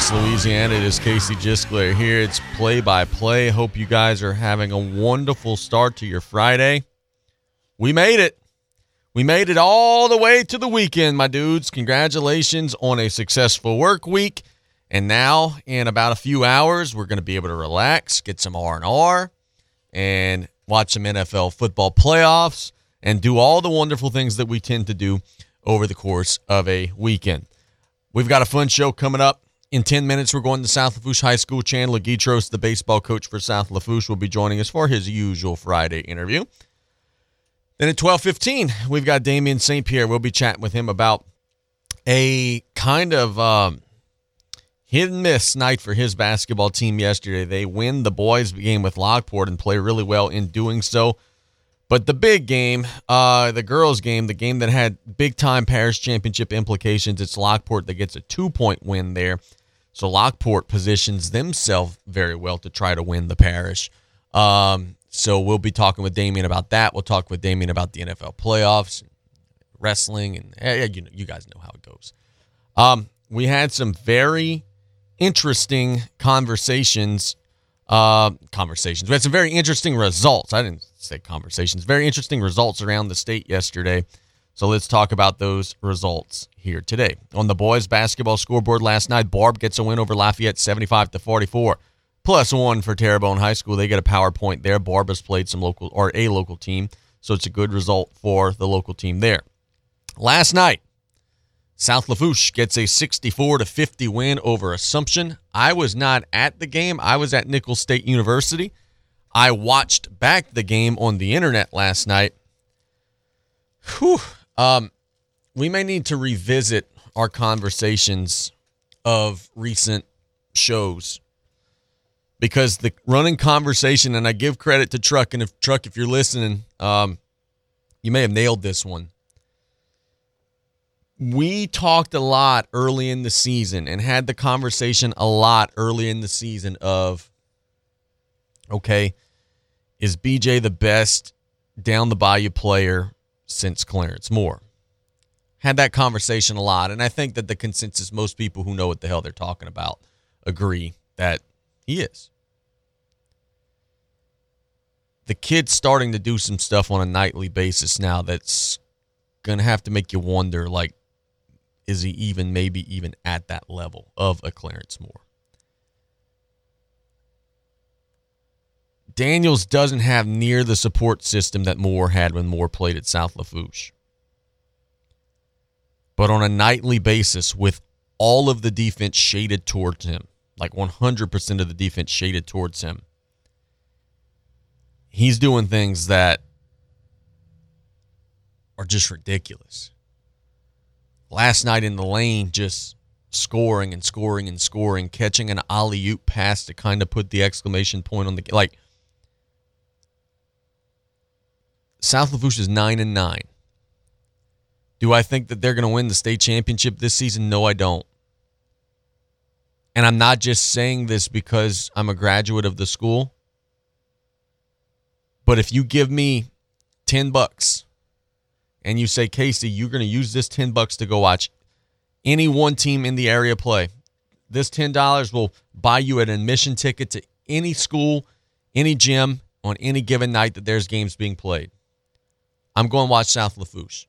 Southeast Louisiana. It is Casey Gisclair here. It's play by play. Hope you guys are having a wonderful start to your Friday. We made it. We made it all the way to the weekend, my dudes. Congratulations on a successful work week. And now, in about a few hours, we're going to be able to relax, get some R and R, and watch some NFL football playoffs, and do all the wonderful things that we tend to do over the course of a weekend. We've got a fun show coming up. In 10 minutes, we're going to South Lafourche High School. Chandler Guidroz, the baseball coach for South Lafourche, will be joining us for his usual Friday interview. Then at 12:15, we've got Damien St. Pierre. We'll be chatting with him about a kind of um, hit and miss night for his basketball team yesterday. They win the boys game with Lockport and play really well in doing so. But the big game, uh, the girls' game, the game that had big time parish championship implications, it's Lockport that gets a two point win there. So Lockport positions themselves very well to try to win the parish. Um, so we'll be talking with Damien about that. We'll talk with Damien about the NFL playoffs, wrestling, and yeah, you know, you guys know how it goes. Um, we had some very interesting conversations uh, conversations. We had some very interesting results. I didn't say conversations. Very interesting results around the state yesterday. So let's talk about those results here today. On the boys basketball scoreboard last night, Barbe gets a win over Lafayette 75 to 44. Plus one for Terrebonne High School. They get a power point there. Barbe has played some local or a local team, so it's a good result for the local team there. Last night, South Lafourche gets a 64 to 50 win over Assumption. I was not at the game. I was at Nicholls State University. I watched back the game on the internet last night. Whew. Um, we may need to revisit our conversations of recent shows because the running conversation, and I give credit to Truck, and if Truck, if you're listening, um, you may have nailed this one we talked a lot early in the season and had the conversation a lot early in the season of okay, is BJ the best down the bayou player since Clarence Moore? Had that conversation a lot, and I think that the consensus, most people who know what the hell they're talking about, agree that he is. The kid's starting to do some stuff on a nightly basis now that's gonna have to make you wonder, like, is he even maybe even at that level of a Clarence Moore? Daniels doesn't have near the support system that Moore had when Moore played at South Lafourche. But on a nightly basis, with all of the defense shaded towards him, like 100% of the defense shaded towards him, he's doing things that are just ridiculous last night in the lane, just scoring and scoring and scoring, catching an alley oop pass to kind of put the exclamation point on the like. South Lafourche is nine and nine. Do I think that they're going to win the state championship this season? No, I don't. And I'm not just saying this because I'm a graduate of the school. But if you give me 10 bucks and you say, Casey, you're going to use this 10 bucks to go watch any one team in the area play. This $10 will buy you an admission ticket to any school, any gym on any given night that there's games being played. I'm going to watch South Lafourche.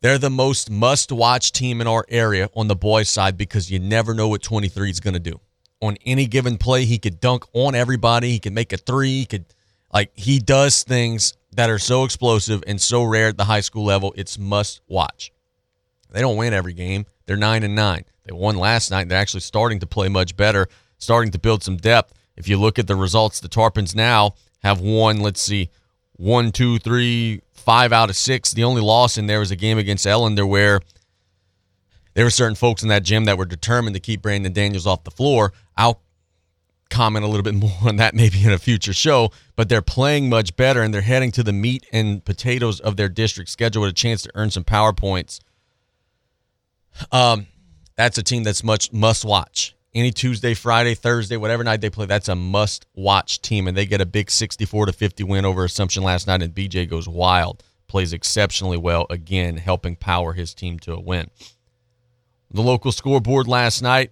They're the most must watch team in our area on the boys' side because you never know what 23 is going to do. On any given play, he could dunk on everybody. He could make a three. He could, like, he does things that are so explosive and so rare at the high school level. It's must watch. They don't win every game. They're nine and nine. They won last night. They're actually starting to play much better, starting to build some depth. If you look at the results, the Tarpons now have won, let's see, one, two, three, five out of six. The only loss in there was a game against Ellender where there were certain folks in that gym that were determined to keep Brandon Daniels off the floor. I'll comment a little bit more on that maybe in a future show, but they're playing much better and they're heading to the meat and potatoes of their district schedule with a chance to earn some power points. Um, that's a team that's much must watch. Any Tuesday, Friday, Thursday, whatever night they play, that's a must watch team. And they get a big 64 to 50 win over Assumption last night, and BJ goes wild, plays exceptionally well again, helping power his team to a win. The local scoreboard last night,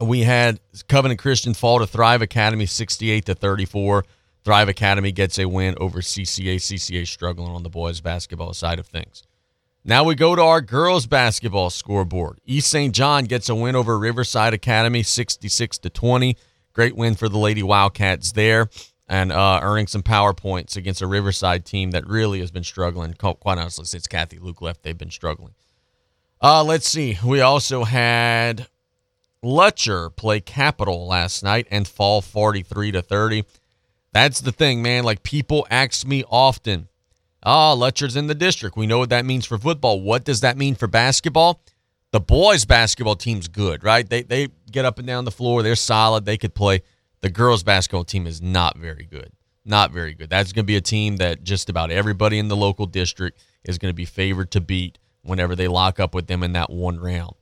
we had Covenant Christian fall to Thrive Academy 68 to 34. Thrive Academy gets a win over CCA. CCA struggling on the boys basketball side of things. Now we go to our girls basketball scoreboard. East St. John gets a win over Riverside Academy 66 to 20. Great win for the Lady Wildcats there and uh, earning some power points against a Riverside team that really has been struggling. Quite honestly, since Kathy Luke left, they've been struggling. Uh, let's see. We also had Lutcher play Capital last night and fall 43 to 30. That's the thing, man. Like people ask me often, "Ah, oh, Lutcher's in the district. We know what that means for football. What does that mean for basketball?" The boys basketball team's good, right? They they get up and down the floor. They're solid. They could play. The girls basketball team is not very good. Not very good. That's going to be a team that just about everybody in the local district is going to be favored to beat whenever they lock up with them in that one round.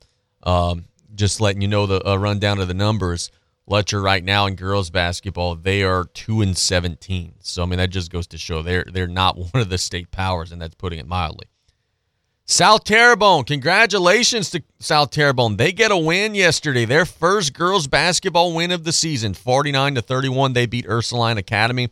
Um, just letting you know the uh, rundown of the numbers. Lutcher right now in girls basketball, they are two and seventeen. So I mean that just goes to show they're they're not one of the state powers, and that's putting it mildly. South Terrebonne, congratulations to South Terrebonne. They get a win yesterday. Their first girls basketball win of the season, 49 to 31. They beat Ursuline Academy.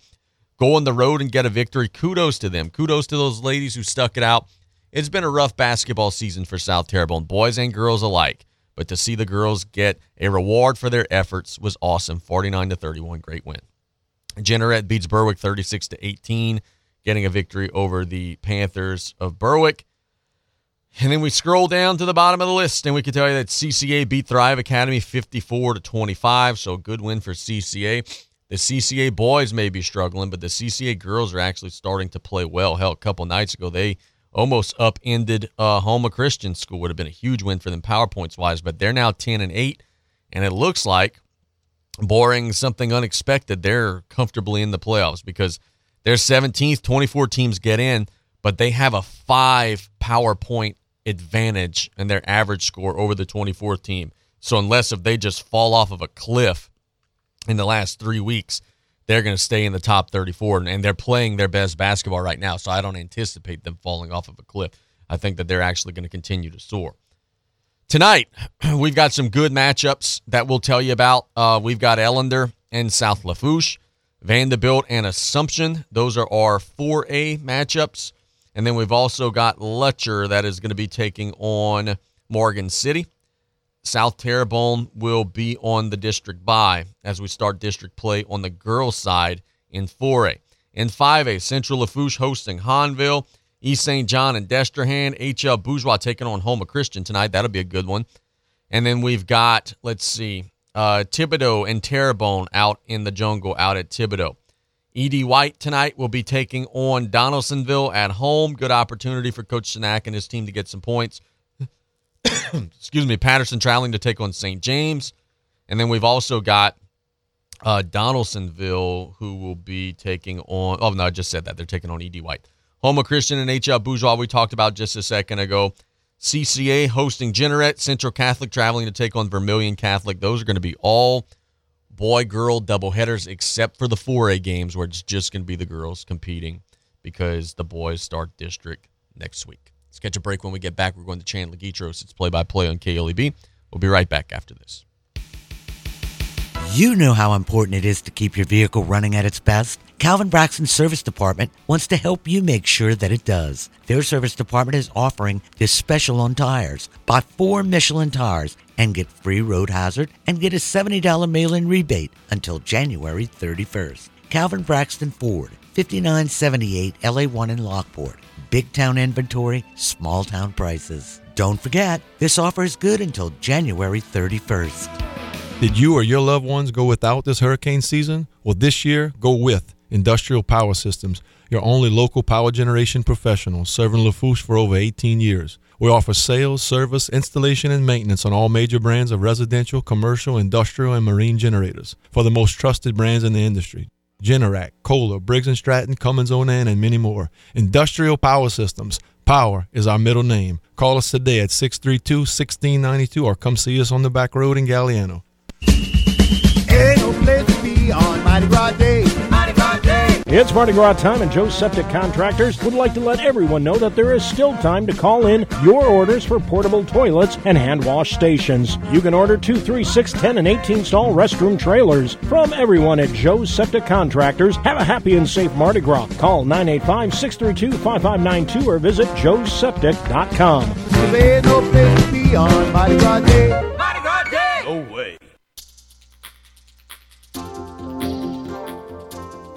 Go on the road and get a victory. Kudos to them. Kudos to those ladies who stuck it out. It's been a rough basketball season for South Terrebonne, boys and girls alike. But to see the girls get a reward for their efforts was awesome. 49 to 31, great win. Jeanerette beats Berwick 36 to 18, getting a victory over the Panthers of Berwick. And then we scroll down to the bottom of the list, and we can tell you that CCA beat Thrive Academy 54 to 25. So a good win for CCA. The CCA boys may be struggling, but the CCA girls are actually starting to play well. Hell, a couple nights ago, they almost upended uh, Houma Christian School. Would have been a huge win for them power points wise, but they're now 10 and 8, and it looks like, boring something unexpected, they're comfortably in the playoffs because they're 17th, 24 teams get in, but they have a five power point advantage in their average score over the 24th team. So unless if they just fall off of a cliff in the last three weeks, they're going to stay in the top 34, and they're playing their best basketball right now. So I don't anticipate them falling off of a cliff. I think that they're actually going to continue to soar. Tonight, we've got some good matchups that we'll tell you about. Uh, we've got Ellender and South Lafourche, Vanderbilt and Assumption. Those are our 4A matchups. And then we've also got Lutcher that is going to be taking on Morgan City. South Terrebonne will be on the district bye as we start district play on the girls' side in 4A. In 5A, Central Lafourche hosting Hahnville. East St. John and Destrehan. HL Bourgeois taking on Houma Christian tonight. That'll be a good one. And then we've got, let's see, uh, Thibodaux and Terrebonne out in the jungle out at Thibodaux. Ed White tonight will be taking on Donaldsonville at home. Good opportunity for Coach Sinak and his team to get some points. Excuse me, Patterson traveling to take on St. James. And then we've also got uh, Donaldsonville who will be taking on, oh, no, I just said that. They're taking on Ed White. Houma Christian and HL Bourgeois, we talked about just a second ago. CCA hosting Jeanerette, Central Catholic traveling to take on Vermilion Catholic. Those are going to be all boy girl doubleheaders except for the 4A games where it's just going to be the girls competing because the boys start district next week. Let's catch a break when we get back. We're going to Chandler Guidroz. It's play by play on KLEB. We'll be right back after this. You know how important it is to keep your vehicle running at its best. Calvin Braxton Service Department wants to help you make sure that it does. Their service department is offering this special on tires. Buy four Michelin tires and get free road hazard and get a $70 mail in rebate until January 31st. Calvin Braxton Ford, 5978 LA1 in Lockport. Big town inventory, small town prices. Don't forget, this offer is good until January 31st. Did you or your loved ones go without this hurricane season? Well, this year, go with Industrial Power Systems, your only local power generation professional serving Lafourche for over 18 years. We offer sales, service, installation, and maintenance on all major brands of residential, commercial, industrial, and marine generators for the most trusted brands in the industry. Generac, Kohler, Briggs & Stratton, Cummins Onan, and many more. Industrial Power Systems. Power is our middle name. Call us today at 632-1692 or come see us on the back road in Galliano. Ain't no place to be on. Day. It's Mardi Gras time, and Joe's Septic Contractors would like to let everyone know that there is still time to call in your orders for portable toilets and hand wash stations. You can order 2, 3, 6, 10, and 18 stall restroom trailers. From everyone at Joe's Septic Contractors, have a happy and safe Mardi Gras. Call 985 632 5592 or visit joeseptic.com.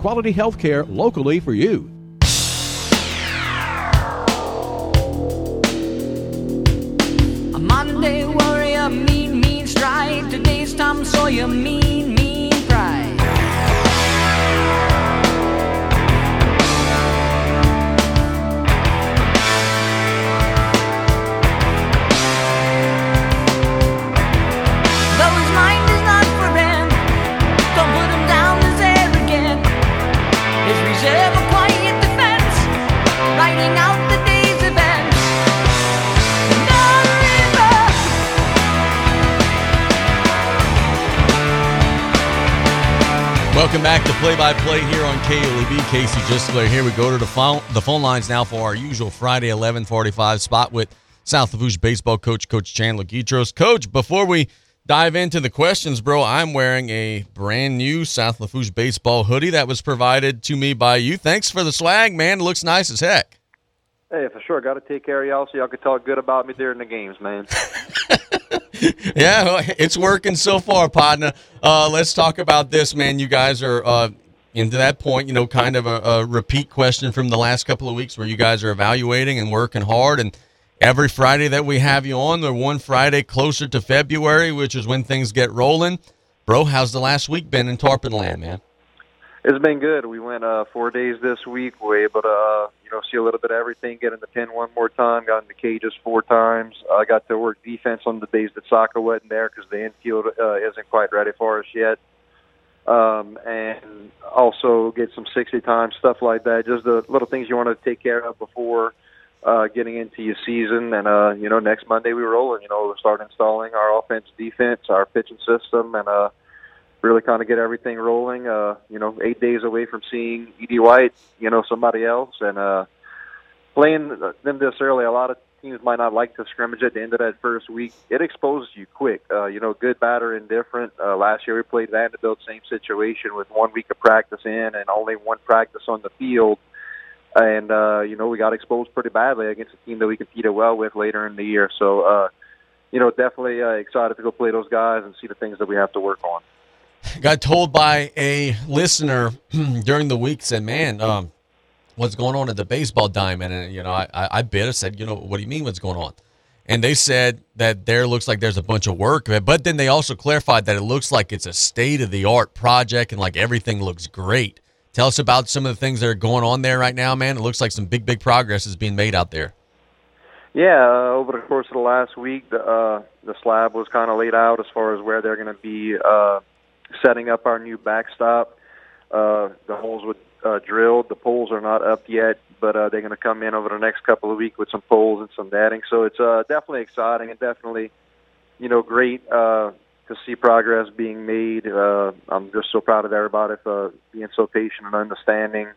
Quality health care locally for you. A Monday warrior, mean, mean stride. Today's Tom Sawyer, mean, mean Play here on KLEB. Casey Gisclair here. We go to the phone, the phone lines now for our usual Friday 11:45 spot with South Lafourche baseball coach, Coach Chandler Guidroz. Coach, before we dive into the questions, bro, I'm wearing a brand new South Lafourche baseball hoodie that was provided to me by you. Thanks for the swag, man. It looks nice as heck. Hey, for sure. Got to take care of y'all so y'all can talk good about me during the games, man. Yeah, it's working so far, partner. Uh, let's talk about this, man. You guys are uh, into that point, you know, kind of a, a repeat question from the last couple of weeks where you guys are evaluating and working hard. And every Friday that we have you on, they're one Friday closer to February, which is when things get rolling. Bro, how's the last week been in Tarpon Land, man? It's been good. We went uh, four days this week. We were able to, uh, you know, see a little bit of everything. Get in the pen one more time. Got in the cages four times. I got to work defense on the days that soccer wasn't there because the infield uh, isn't quite ready for us yet. Um, and also get some 60 times stuff like that. Just the little things you want to take care of before uh, getting into your season. And uh, you know, next Monday we rolling. You know, we'll start installing our offense, defense, our pitching system, and uh, really kind of get everything rolling. Uh, you know, eight days away from seeing Ed White, you know, somebody else, and uh, playing them this early. A lot of teams might not like to scrimmage at the end of that first week. It exposes you quick. Uh, you know, good, bad, or indifferent. Uh, last year we played Vanderbilt, same situation with one week of practice in and only one practice on the field. And uh, you know, we got exposed pretty badly against a team that we competed well with later in the year. So, uh, you know, definitely uh, excited to go play those guys and see the things that we have to work on. Got told by a listener during the week, said, man, um, what's going on at the baseball diamond? And, you know, I, I, bit. I said, you know, what do you mean what's going on? And they said that there looks like there's a bunch of work, but then they also clarified that it looks like it's a state of the art project and like everything looks great. Tell us about some of the things that are going on there right now, man. It looks like some big, big progress is being made out there. Yeah, uh, over the course of the last week, the uh, the slab was kind of laid out as far as where they're going to be uh, setting up our new backstop. Uh, the holes were uh, drilled. The poles are not up yet, but uh, they're going to come in over the next couple of weeks with some poles and some netting. So it's uh, definitely exciting and definitely, you know, great uh, to see progress being made. Uh, I'm just so proud of everybody for being so patient and understanding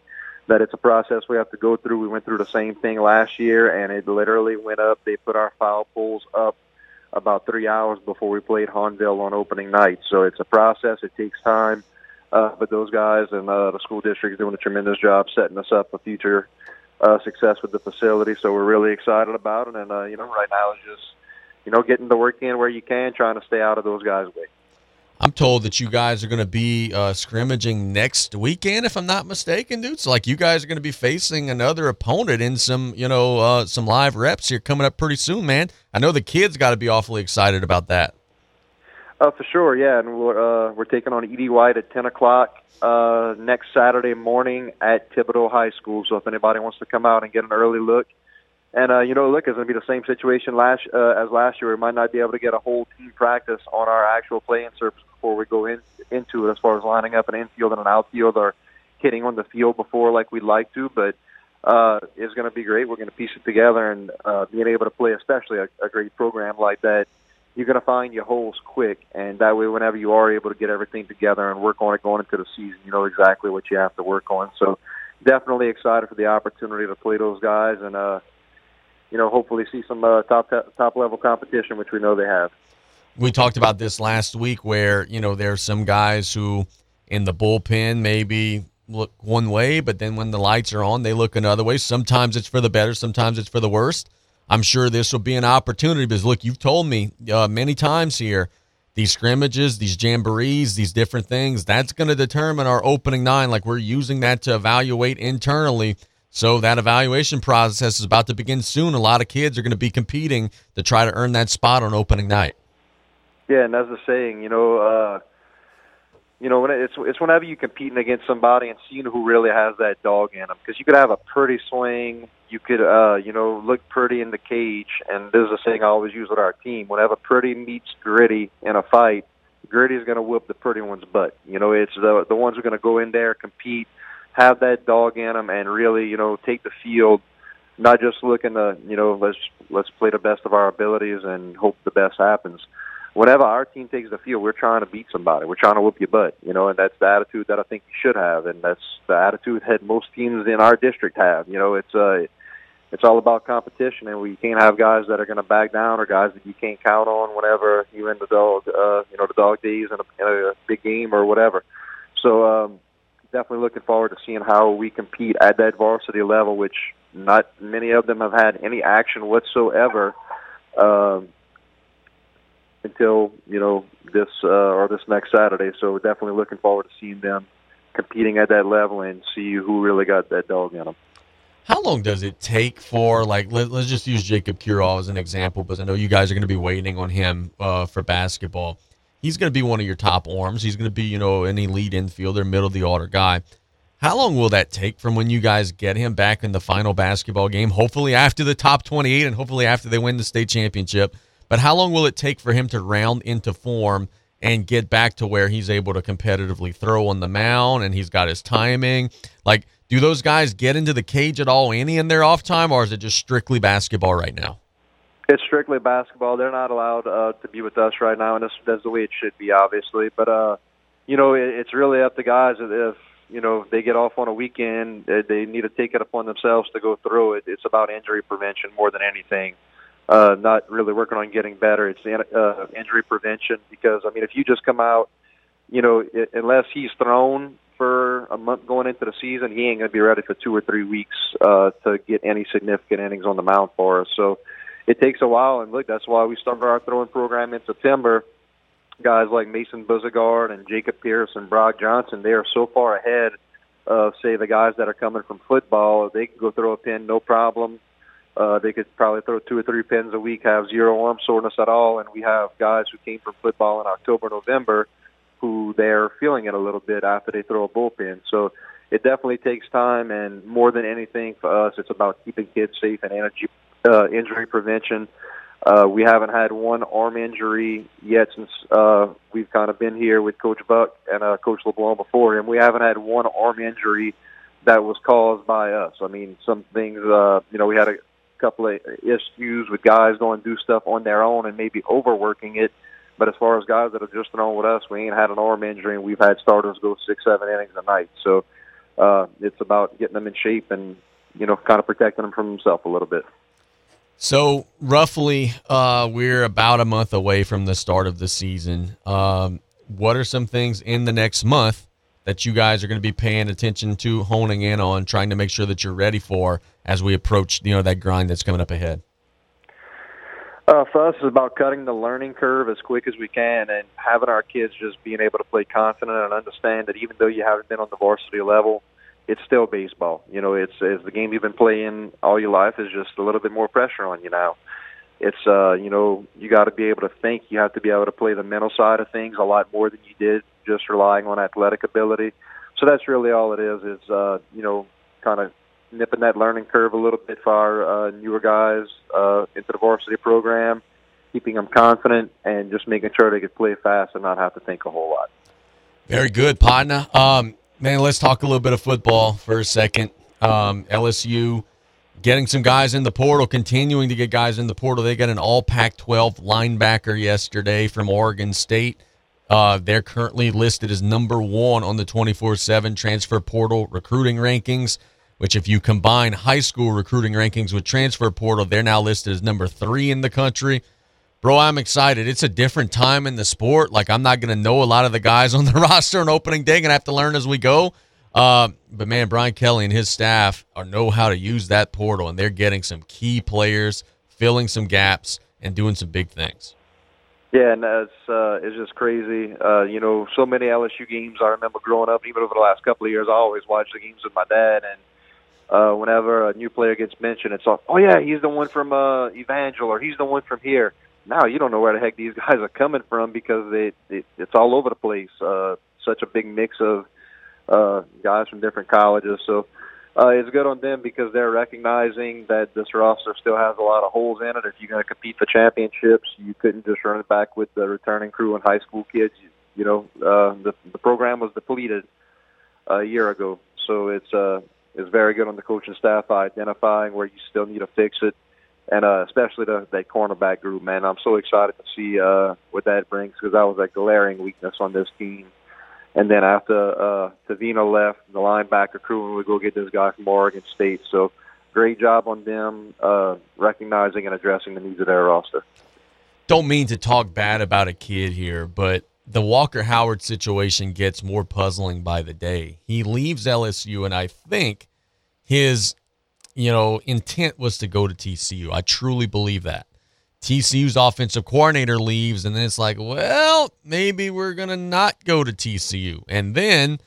that it's a process we have to go through. We went through the same thing last year, and it literally went up. They put our foul poles up about three hours before we played Hahnville on opening night. So it's a process. It takes time. Uh, but those guys and uh, the school district is doing a tremendous job setting us up for future uh, success with the facility. So we're really excited about it. And, uh, you know, right now is just, you know, getting the work in where you can, trying to stay out of those guys' way. I'm told that you guys are going to be uh, scrimmaging next weekend, if I'm not mistaken, dude. So, like, you guys are going to be facing another opponent in some, you know, uh, some live reps here coming up pretty soon, man. I know the kids got to be awfully excited about that. Uh, for sure, yeah, and we're uh, we're taking on Ed White at ten o'clock uh, next Saturday morning at Thibodaux High School. So if anybody wants to come out and get an early look, and uh, you know, look, it's going to be the same situation last uh, as last year. We might not be able to get a whole team practice on our actual playing surface before we go in into it, as far as lining up an infield and an outfield or hitting on the field before like we'd like to, but. Uh, it's going to be great. We're going to piece it together, and uh, being able to play, especially a, a great program like that, you're going to find your holes quick, and that way, whenever you are able to get everything together and work on it going into the season, you know exactly what you have to work on. So, definitely excited for the opportunity to play those guys, and uh, you know, hopefully see some uh, top top level competition, which we know they have. We talked about this last week, where you know there's some guys who in the bullpen maybe look one way, but then when the lights are on, they look another way. Sometimes it's for the better, sometimes it's for the worst. I'm sure this will be an opportunity because look, you've told me uh, many times here these scrimmages, these jamborees, these different things, that's going to determine our opening nine. Like we're using that to evaluate internally. So that evaluation process is about to begin soon. A lot of kids are going to be competing to try to earn that spot on opening night. Yeah, and as the saying, you know, uh, you know, when it's it's whenever you competing against somebody and seeing who really has that dog in them. Because you could have a pretty swing, you could, uh, you know, look pretty in the cage. And this is a saying I always use with our team: whenever pretty meets gritty in a fight, gritty is going to whoop the pretty one's butt. You know, it's the the ones who are going to go in there, compete, have that dog in them, and really, you know, take the field. Not just looking to, you know, let's let's play the best of our abilities and hope the best happens whenever our team takes the field, we're trying to beat somebody. We're trying to whoop your butt, you know, and that's the attitude that I think you should have, and that's the attitude that most teams in our district have. You know, it's uh, it's all about competition, and we can't have guys that are going to back down or guys that you can't count on whenever you're in the dog, uh, you know, the dog days in a, in a big game or whatever. So um, definitely looking forward to seeing how we compete at that varsity level, which not many of them have had any action whatsoever. Um, until you know this uh, or this next Saturday. So definitely looking forward to seeing them competing at that level and see who really got that dog in them. How long does it take for like let, us just use Jacob Curall as an example because I know you guys are going to be waiting on him uh, for basketball. He's going to be one of your top arms. He's going to be you know an elite infielder, middle of the order guy. How long will that take from when you guys get him back in the final basketball game? Hopefully after the top 28 and hopefully after they win the state championship but how long will it take for him to round into form and get back to where he's able to competitively throw on the mound and he's got his timing? Like, do those guys get into the cage at all any in their off time, or is it just strictly basketball right now? It's strictly basketball. They're not allowed uh, to be with us right now, and that's, that's the way it should be, obviously. But uh, you know, it, it's really up to guys if you know they get off on a weekend, they, they need to take it upon themselves to go through it. It's about injury prevention more than anything uh, not really working on getting better. It's uh, injury prevention because I mean, if you just come out, you know, it, unless he's thrown for a month going into the season, he ain't gonna be ready for two or three weeks uh, to get any significant innings on the mound for us. So it takes a while, and look, that's why we started our throwing program in September. Guys like Mason Buzagard and Jacob Pierce and Brock Johnson, they are so far ahead of say the guys that are coming from football. They can go throw a pin no problem uh, they could probably throw two or three pins a week, have zero arm soreness at all, and we have guys who came from football in October, November, who they're feeling it a little bit after they throw a bullpen. So it definitely takes time, and more than anything for us, it's about keeping kids safe and energy, uh, injury prevention. Uh, we haven't had one arm injury yet since uh, we've kind of been here with Coach Buck and uh, Coach LeBlanc before him. We haven't had one arm injury that was caused by us. I mean, some things, uh, you know, we had a couple of issues with guys going to do stuff on their own and maybe overworking it. But as far as guys that have just on with us, we ain't had an arm injury, and we've had starters go six, seven innings a night. So uh, it's about getting them in shape and you know, kind of protecting them from himself a little bit. So roughly, uh, we're about a month away from the start of the season. Um, what are some things in the next month that you guys are going to be paying attention to, honing in on, trying to make sure that you're ready for as we approach, you know, that grind that's coming up ahead? Uh, for us, it's about cutting the learning curve as quick as we can and having our kids just being able to play confident and understand that even though you haven't been on the varsity level, it's still baseball. You know, it's it's the game you've been playing all your life is just a little bit more pressure on you now. It's uh, you know, you got to be able to think. You have to be able to play the mental side of things a lot more than you did just relying on athletic ability. So that's really all it is. Is uh, you know, kind of nipping that learning curve a little bit for our uh, newer guys uh, into the varsity program, keeping them confident, and just making sure they can play fast and not have to think a whole lot. Very good, partner. Um, Man, let's talk a little bit of football for a second. Um, LSU getting some guys in the portal, continuing to get guys in the portal. They got an all Pac 12 linebacker yesterday from Oregon State. Uh, they're currently listed as number one on the 24 7 transfer portal recruiting rankings, which, if you combine high school recruiting rankings with transfer portal, they're now listed as number three in the country. Bro, I'm excited. It's a different time in the sport. Like, I'm not going to know a lot of the guys on the roster on opening day. Going to have to learn as we go. Uh, but man, Brian Kelly and his staff are know how to use that portal, and they're getting some key players, filling some gaps, and doing some big things. Yeah, and it's uh, it's just crazy. Uh, you know, so many LSU games. I remember growing up, even over the last couple of years, I always watched the games with my dad, and uh, whenever a new player gets mentioned, it's like, oh yeah, he's the one from uh, Evangel, or he's the one from here now you don't know where the heck these guys are coming from because it, it it's all over the place. Uh, such a big mix of uh, guys from different colleges. So uh, it's good on them because they're recognizing that this roster still has a lot of holes in it. If you're going to compete for championships, you couldn't just run it back with the returning crew and high school kids. You, you know, uh, the the program was depleted a year ago, so it's uh, it's very good on the coaching staff identifying where you still need to fix it and uh, especially the that cornerback group, man. I'm so excited to see uh, what that brings because that was a glaring weakness on this team. And then after uh, Tavino left, the linebacker crew, we go get this guy from Oregon State. So great job on them uh, recognizing and addressing the needs of their roster. Don't mean to talk bad about a kid here, but the Walker Howard situation gets more puzzling by the day. He leaves LSU, and I think his you know, intent was to go to TCU. I truly believe that. TCU's offensive coordinator leaves, and then it's like, well, maybe we're to not go to TCU. And then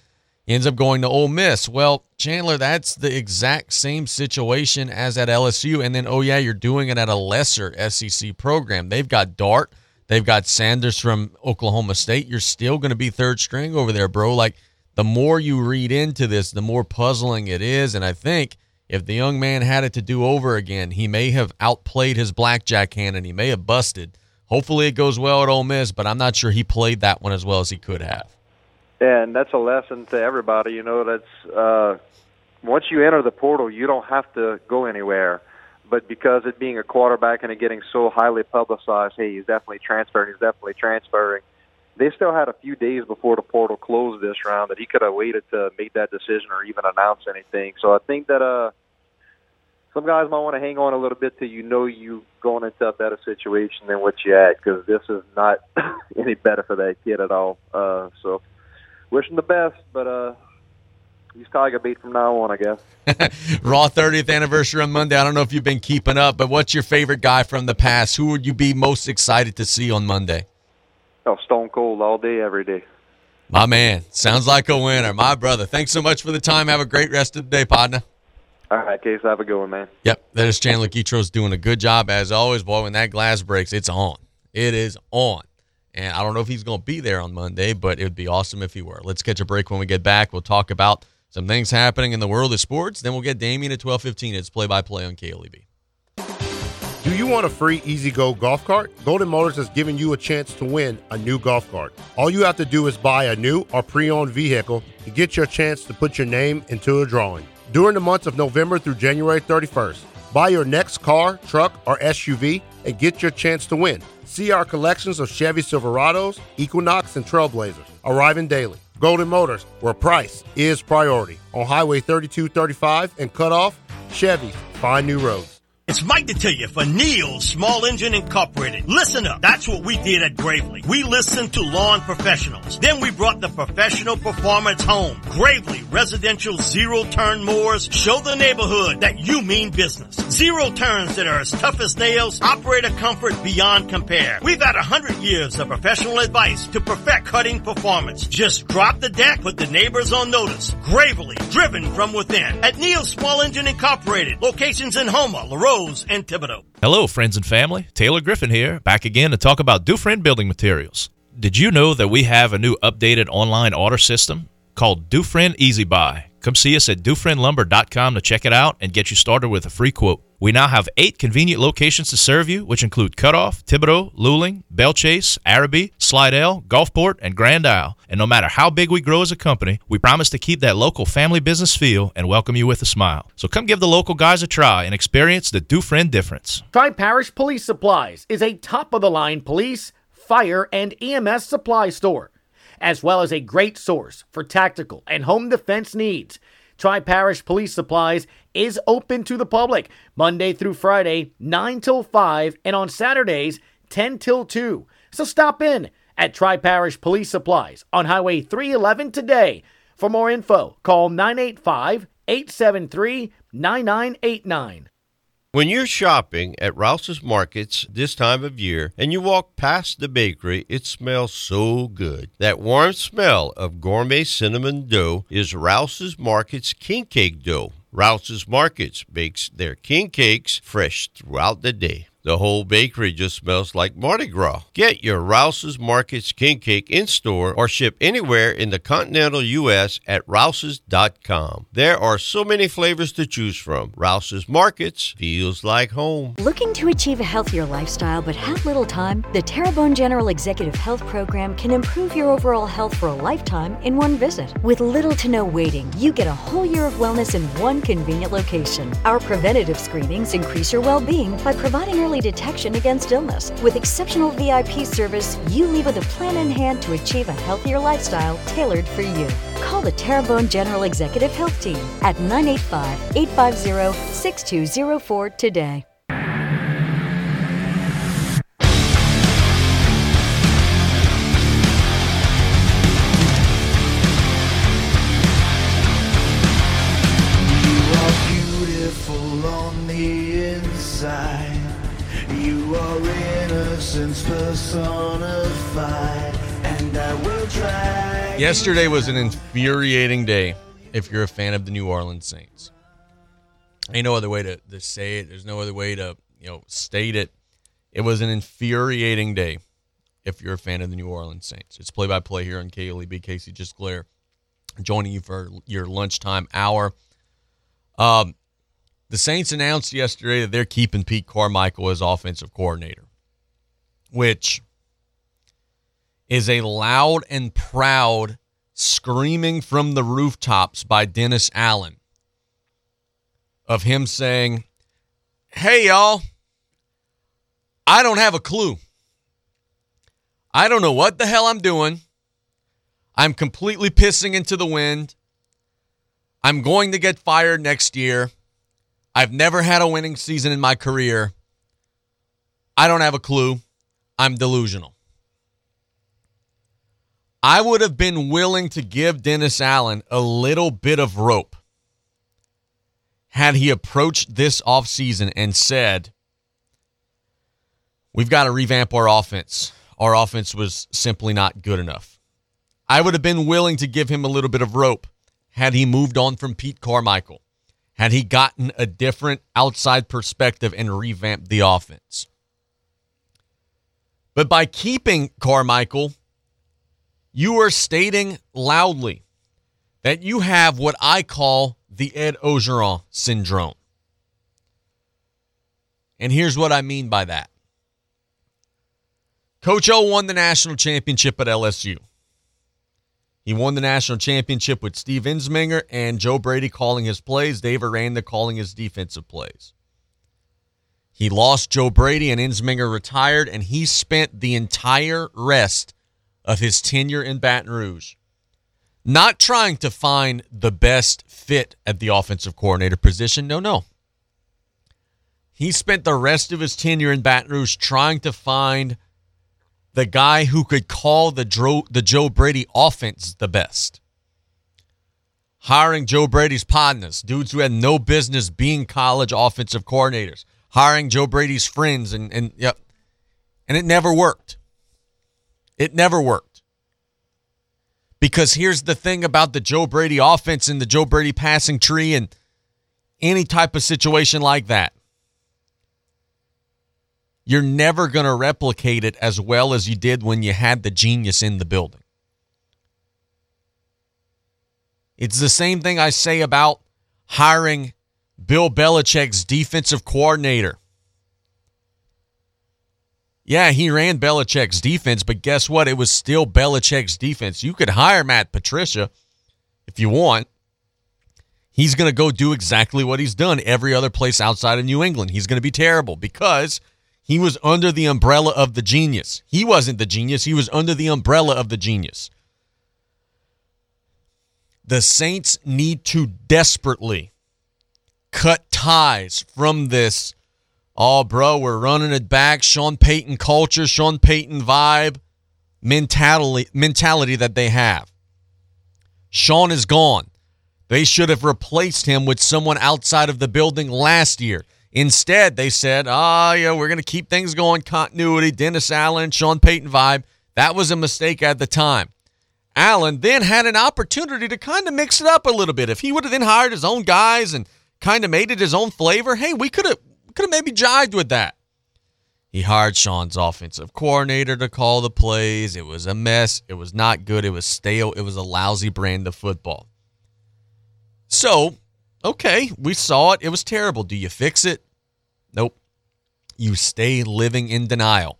ends up going to Ole Miss. Well, Chandler, that's the exact same situation as at LSU. And then, oh, yeah, you're doing it at a lesser SEC program. They've got Dart, they've got Sanders from Oklahoma State. You're still to be third string over there, bro. Like, the more you read into this, the more puzzling it is. And I think if the young man had it to do over again, he may have outplayed his blackjack hand and he may have busted. Hopefully it goes well at Ole Miss, but I'm not sure he played that one as well as he could have. And that's a lesson to everybody. You know, that's uh, once you enter the portal, you don't have to go anywhere. But because it being a quarterback and it getting so highly publicized, hey, he's definitely transferring, he's definitely transferring. They still had a few days before the portal closed this round that he could have waited to make that decision or even announce anything. So I think that uh, some guys might want to hang on a little bit till you know you going into a better situation than what you had because this is not any better for that kid at all. Uh, so wish him the best, but uh, he's Tiger beat from now on, I guess. Raw 30th anniversary on Monday. I don't know if you've been keeping up, but what's your favorite guy from the past? Who would you be most excited to see on Monday? Oh, Stone Cold all day, every day. My man, sounds like a winner. My brother. Thanks so much for the time. Have a great rest of the day, partner. All right, Case, have a good one, man. Yep, that is Chandler Guidroz doing a good job as always. Boy, when that glass breaks, it's on. It is on. And I don't know if he's going to be there on Monday, but it would be awesome if he were. Let's catch a break when we get back. We'll talk about some things happening in the world of sports. Then we'll get Damien at 12:15. It's play-by-play on KLEB. Do you want a free E-Z-GO golf cart? Golden Motors has given you a chance to win a new golf cart. All you have to do is buy a new or pre owned vehicle to get your chance to put your name into a drawing. During the months of November through January 31st, buy your next car, truck, or SUV and get your chance to win. See our collections of Chevy Silverados, Equinox, and Trailblazers arriving daily. Golden Motors, where price is priority. On Highway 3235 and Cutoff, Chevy, find new roads. It's Mike to tell you for Neil Small Engine Incorporated. Listen up. That's what we did at Gravely. We listened to lawn professionals. Then we brought the professional performance home. Gravely residential zero turn mowers show the neighborhood that you mean business. Zero turns that are as tough as nails, operator comfort beyond compare. We've had a hundred years of professional advice to perfect cutting performance. Just drop the deck, put the neighbors on notice. Gravely, driven from within. At Neil Small Engine Incorporated, locations in Houma, LaRose, and Thibodaux. Hello, friends and family. Taylor Griffin here, back again to talk about Dufresne Building Materials. Did you know that we have a new updated online order system called Dufresne Easy Buy? Come see us at DufresneLumber.com to check it out and get you started with a free quote. We now have eight convenient locations to serve you, which include Cutoff, Thibodaux, Luling, Bellchase, Arabi, Slidell, Gulfport, and Grand Isle. And no matter how big we grow as a company, we promise to keep that local family business feel and welcome you with a smile. So come give the local guys a try and experience the Dufresne difference. Tri Parish Police Supplies is a top of the line police, fire, and EMS supply store, as well as a great source for tactical and home defense needs. Tri Parish Police Supplies is open to the public Monday through Friday, 9 till 5, and on Saturdays, 10 till 2. So stop in at Tri Parish Police Supplies on Highway 311 today. For more info, call 985 873 9989. When you're shopping at Rouse's Markets this time of year and you walk past the bakery, it smells so good. That warm smell of gourmet cinnamon dough is Rouse's Markets king cake dough. Rouse's Markets bakes their king cakes fresh throughout the day. The whole bakery just smells like Mardi Gras. Get your Rouse's Markets King Cake in store or ship anywhere in the continental U.S. at rouses.com. There are so many flavors to choose from. Rouse's Markets feels like home. Looking to achieve a healthier lifestyle but have little time? The Terrebonne General Executive Health Program can improve your overall health for a lifetime in one visit. With little to no waiting, you get a whole year of wellness in one convenient location. Our preventative screenings increase your well being by providing early detection against illness. With exceptional VIP service, you leave with a plan in hand to achieve a healthier lifestyle tailored for you. Call the Terrebonne General Executive Health Team at 985 850 6204 today. Yesterday was an infuriating day if you're a fan of the New Orleans Saints. Ain't no other way to, to say it. There's no other way to, you know, state it. It was an infuriating day if you're a fan of the New Orleans Saints. It's play by play here on KLEB. Casey Gisclair joining you for your lunchtime hour. Um, the Saints announced yesterday that they're keeping Pete Carmichael as offensive coordinator, which is a loud and proud screaming from the rooftops by Dennis Allen of him saying, Hey, y'all, I don't have a clue. I don't know what the hell I'm doing. I'm completely pissing into the wind. I'm going to get fired next year. I've never had a winning season in my career. I don't have a clue. I'm delusional. I would have been willing to give Dennis Allen a little bit of rope had he approached this offseason and said, We've got to revamp our offense. Our offense was simply not good enough. I would have been willing to give him a little bit of rope had he moved on from Pete Carmichael, had he gotten a different outside perspective and revamped the offense. But by keeping Carmichael, you are stating loudly that you have what I call the Ed Orgeron syndrome. And here's what I mean by that. Coach O won the national championship at LSU. He won the national championship with Steve Ensminger and Joe Brady calling his plays, Dave Aranda calling his defensive plays. He lost Joe Brady and Ensminger retired, and he spent the entire rest of his tenure in Baton Rouge not trying to find the best fit at the offensive coordinator position. No, no. He spent the rest of his tenure in Baton Rouge trying to find the guy who could call the Joe, the Joe Brady offense the best. Hiring Joe Brady's partners, dudes who had no business being college offensive coordinators. Hiring Joe Brady's friends and and yep. And it never worked. It never worked. Because here's the thing about the Joe Brady offense and the Joe Brady passing tree and any type of situation like that. You're never going to replicate it as well as you did when you had the genius in the building. It's the same thing I say about hiring Bill Belichick's defensive coordinator. Yeah, he ran Belichick's defense, but guess what? It was still Belichick's defense. You could hire Matt Patricia if you want. He's going to go do exactly what he's done every other place outside of New England. He's going to be terrible because he was under the umbrella of the genius. He wasn't the genius, he was under the umbrella of the genius. The Saints need to desperately cut ties from this Oh, bro, we're running it back. Sean Payton culture, Sean Payton vibe, mentality, mentality that they have. Sean is gone. They should have replaced him with someone outside of the building last year. Instead, they said, oh, yeah, we're going to keep things going. Continuity, Dennis Allen, Sean Payton vibe. That was a mistake at the time. Allen then had an opportunity to kind of mix it up a little bit. If he would have then hired his own guys and kind of made it his own flavor, hey, we could have could have maybe jived with that. He hired Sean's offensive coordinator to call the plays. It was a mess. It was not good. It was stale. It was a lousy brand of football. So, okay, we saw it. It was terrible. Do you fix it? Nope. You stay living in denial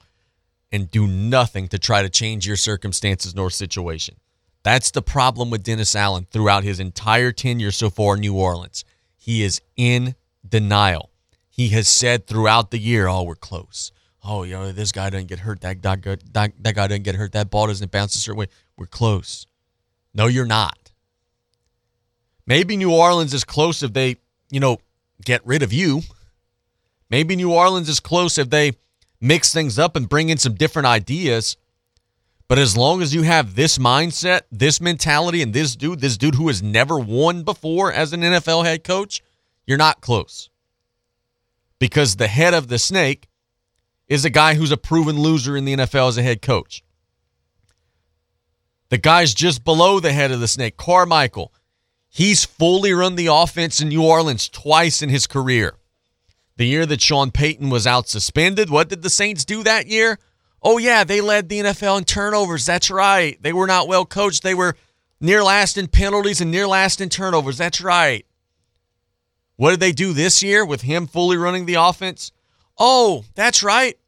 and do nothing to try to change your circumstances nor situation. That's the problem with Dennis Allen throughout his entire tenure so far in New Orleans. He is in denial he has said throughout the year, "Oh, we're close. Oh, you know, this guy doesn't get hurt. That guy, that, that guy doesn't get hurt. That ball doesn't bounce a certain way. We're close." No, you're not. Maybe New Orleans is close if they, you know, get rid of you. Maybe New Orleans is close if they mix things up and bring in some different ideas. But as long as you have this mindset, this mentality, and this dude, this dude who has never won before as an NFL head coach, you're not close because the head of the snake is a guy who's a proven loser in the NFL as a head coach. The guy's just below the head of the snake, Carmichael. He's fully run the offense in New Orleans twice in his career. The year that Sean Payton was out suspended, what did the Saints do that year? Oh, yeah, they led the NFL in turnovers. That's right. They were not well coached. They were near last in penalties and near last in turnovers. That's right. What did they do this year with him fully running the offense? Oh, that's right.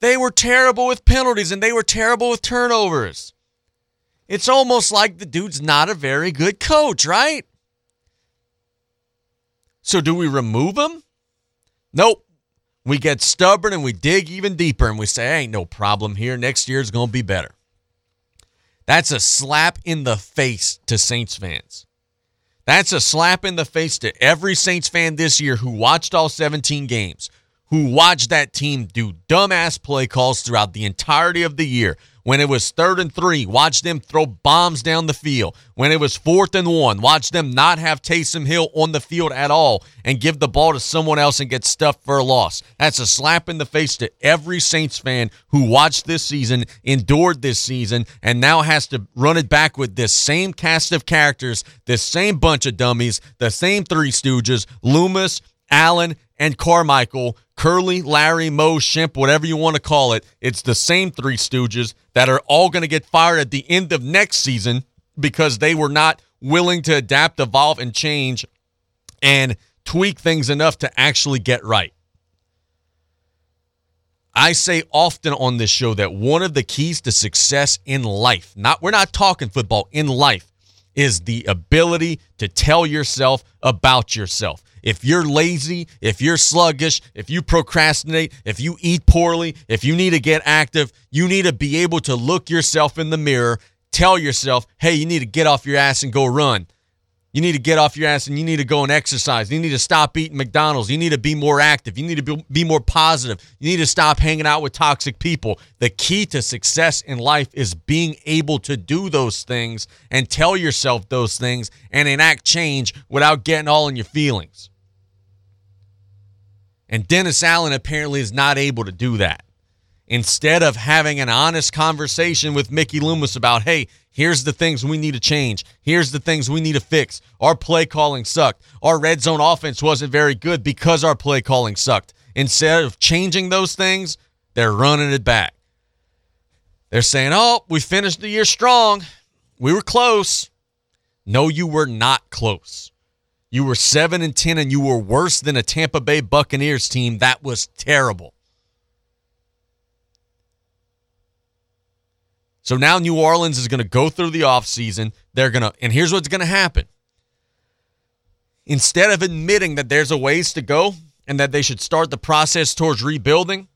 They were terrible with penalties and they were terrible with turnovers. It's almost like the dude's not a very good coach, right? So, do we remove him? Nope. We get stubborn and we dig even deeper and we say, ain't no problem here. Next year's going to be better. That's a slap in the face to Saints fans. That's a slap in the face to every Saints fan this year who watched all 17 games, who watched that team do dumbass play calls throughout the entirety of the year, when it was third and three, watch them throw bombs down the field. When it was fourth and one, watch them not have Taysom Hill on the field at all and give the ball to someone else and get stuffed for a loss. That's a slap in the face to every Saints fan who watched this season, endured this season, and now has to run it back with this same cast of characters, this same bunch of dummies, the same three stooges, Loomis, Allen, and Carmichael, Curly, Larry, Moe, Shemp, whatever you want to call it. It's the same three stooges that are all going to get fired at the end of next season because they were not willing to adapt, evolve, and change and tweak things enough to actually get right. I say often on this show that one of the keys to success in life, not we're not talking football, in life, is the ability to tell yourself about yourself. If you're lazy, if you're sluggish, if you procrastinate, if you eat poorly, if you need to get active, you need to be able to look yourself in the mirror, tell yourself, hey, you need to get off your ass and go run. You need to get off your ass and you need to go and exercise. You need to stop eating McDonald's. You need to be more active. You need to be, more positive. You need to stop hanging out with toxic people. The key to success in life is being able to do those things and tell yourself those things and enact change without getting all in your feelings. And Dennis Allen apparently is not able to do that. Instead of having an honest conversation with Mickey Loomis about, hey, here's the things we need to change. Here's the things we need to fix. Our play calling sucked. Our red zone offense wasn't very good because our play calling sucked. Instead of changing those things, they're running it back. They're saying, oh, we finished the year strong. We were close. No, you were not close. You were 7 and 10 and you were worse than a Tampa Bay Buccaneers team. That was terrible. So now New Orleans is going to go through the offseason. They're going to and here's what's going to happen. Instead of admitting that there's a ways to go and that they should start the process towards rebuilding,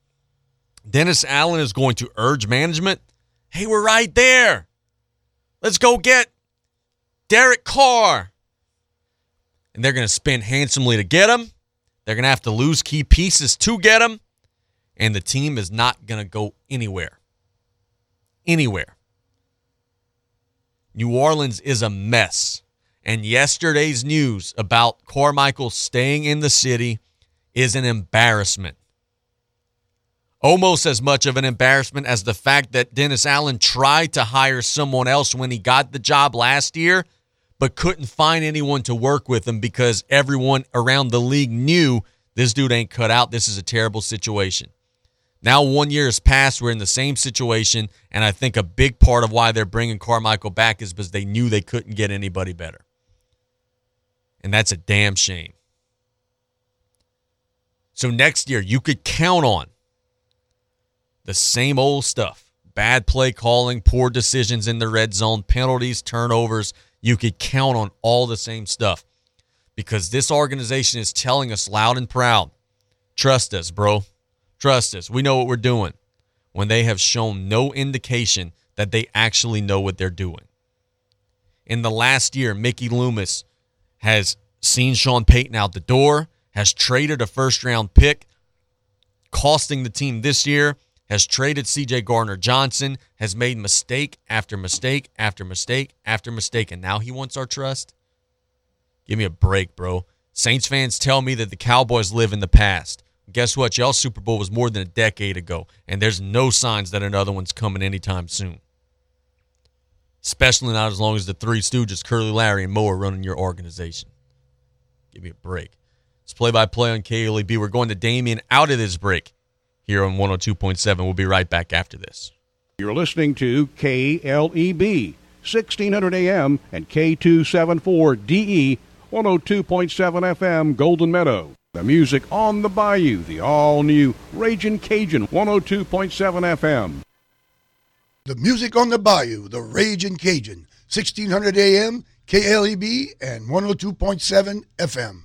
Dennis Allen is going to urge management, "Hey, we're right there. Let's go get Derek Carr." And they're going to spend handsomely to get him. They're going to have to lose key pieces to get him, and the team is not going to go anywhere. Anywhere. New Orleans is a mess. And yesterday's news about Carmichael staying in the city is an embarrassment. Almost as much of an embarrassment as the fact that Dennis Allen tried to hire someone else when he got the job last year but couldn't find anyone to work with him because everyone around the league knew this dude ain't cut out. This is a terrible situation. Now, one year has passed. We're in the same situation. And I think a big part of why they're bringing Carmichael back is because they knew they couldn't get anybody better. And that's a damn shame. So, next year, you could count on the same old stuff bad play calling, poor decisions in the red zone, penalties, turnovers you could count on all the same stuff because this organization is telling us loud and proud trust us, bro. Trust us. We know what we're doing when they have shown no indication that they actually know what they're doing. In the last year, Mickey Loomis has seen Sean Payton out the door, has traded a first round pick, costing the team this year has traded CJ Gardner Johnson, has made mistake after mistake after mistake after mistake, and now he wants our trust? Give me a break, bro. Saints fans tell me that the Cowboys live in the past. Guess what? Y'all Super Bowl was more than a decade ago, and there's no signs that another one's coming anytime soon. Especially not as long as the three stooges, Curly, Larry, and Moe are running your organization. Give me a break. It's play by play on KLEB. We're going to Damien out of this break here on 102.7. We'll be right back after this. You're listening to KLEB, 1600 AM and K274DE, 102.7 FM, Golden Meadow. The music on the bayou, the all new Raging Cajun, 102.7 FM. The music on the bayou, the Raging Cajun, 1600 AM, KLEB, and 102.7 FM.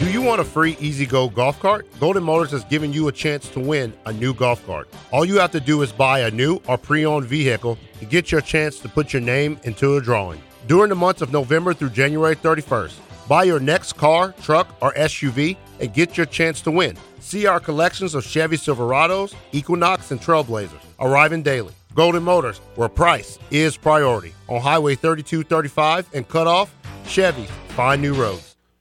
Do you want a free E-Z-GO golf cart? Golden Motors has given you a chance to win a new golf cart. All you have to do is buy a new or pre owned vehicle to get your chance to put your name into a drawing. During the months of November through January 31st, buy your next car, truck, or SUV and get your chance to win. See our collections of Chevy Silverados, Equinox, and Trailblazers arriving daily. Golden Motors, where price is priority. On Highway 3235 and Cutoff, Chevy, find new roads.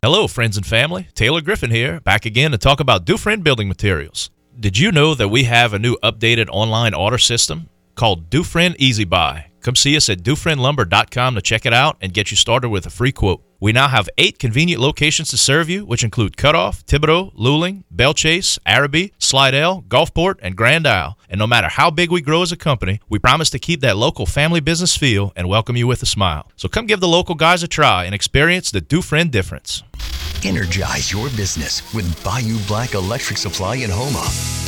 Hello, friends and family. Taylor Griffin here, back again to talk about Dufresne Building Materials. Did you know that we have a new updated online order system called Dufresne Easy Buy? Come see us at DufresneLumber.com to check it out and get you started with a free quote. We now have eight convenient locations to serve you, which include Cutoff, Thibodaux, Luling, Bellchase, Arabi, Slidell, Gulfport, and Grand Isle. And no matter how big we grow as a company, we promise to keep that local family business feel and welcome you with a smile. So come give the local guys a try and experience the Dufresne difference. Energize your business with Bayou Black Electric Supply in Houma.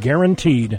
guaranteed.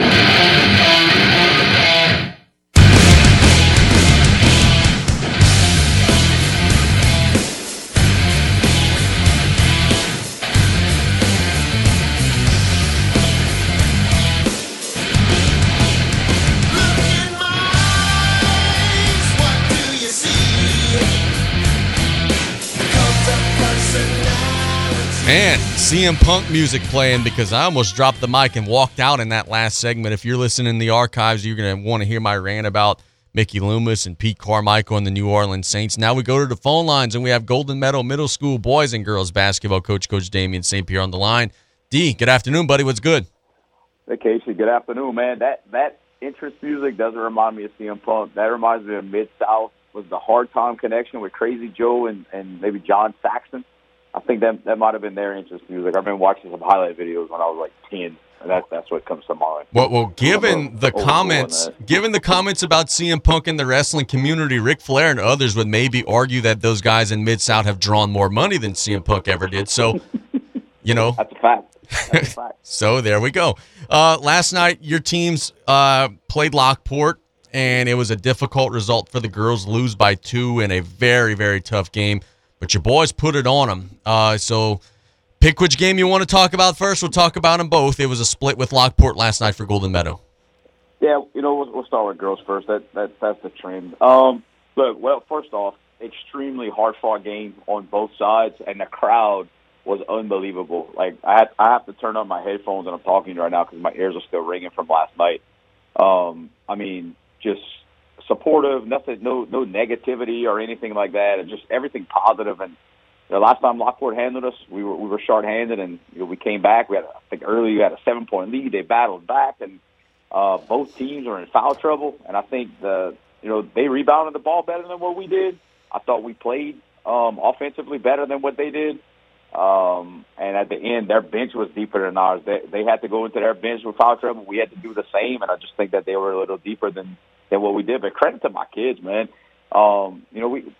you Man, CM Punk music playing because I almost dropped the mic and walked out in that last segment. If you're listening in the archives, you're going to want to hear my rant about Mickey Loomis and Pete Carmichael and the New Orleans Saints. Now we go to the phone lines and we have Golden Meadow Middle School boys and girls basketball coach, Coach Damien St. Pierre on the line. D, good afternoon, buddy. What's good? Hey Casey, good afternoon, man. That that interest music doesn't remind me of CM Punk. That reminds me of Mid South was the hard time connection with Crazy Joe and, and maybe John Saxon. I think that that might have been their interest music. I've been watching some highlight videos when I was like ten, and that's that's what comes to mind. Well, well, given the comments, given the comments about CM Punk in the wrestling community, Ric Flair and others would maybe argue that those guys in Mid South have drawn more money than CM Punk ever did. So, you know, that's a fact. That's a fact. so there we go. Uh, last night, your teams uh, played Lockport, and it was a difficult result for the girls. Lose by two in a very, very tough game, but your boys put it on them. Uh, so, pick which game you want to talk about first. We'll talk about them both. It was a split with Lockport last night for Golden Meadow. Yeah, you know, we'll, we'll start with girls first. That that that's the trend. Um, look, well, first off, extremely hard fought game on both sides, and the crowd was unbelievable. Like I have, I have to turn on my headphones and I'm talking right now because my ears are still ringing from last night. Um, I mean, just supportive, nothing, no no negativity or anything like that, and just everything positive. And the last time Lockport handled us, we were we were shorthanded, and you know, we came back. We had, I think, early we had a seven point lead. They battled back, and uh, both teams are in foul trouble. And I think the you know they rebounded the ball better than what we did. I thought we played um, offensively better than what they did. Um, and at the end, their bench was deeper than ours. They they had to go into their bench with foul trouble. We had to do the same, and I just think that they were a little deeper than than what we did. But credit to my kids, man. Um, you know, we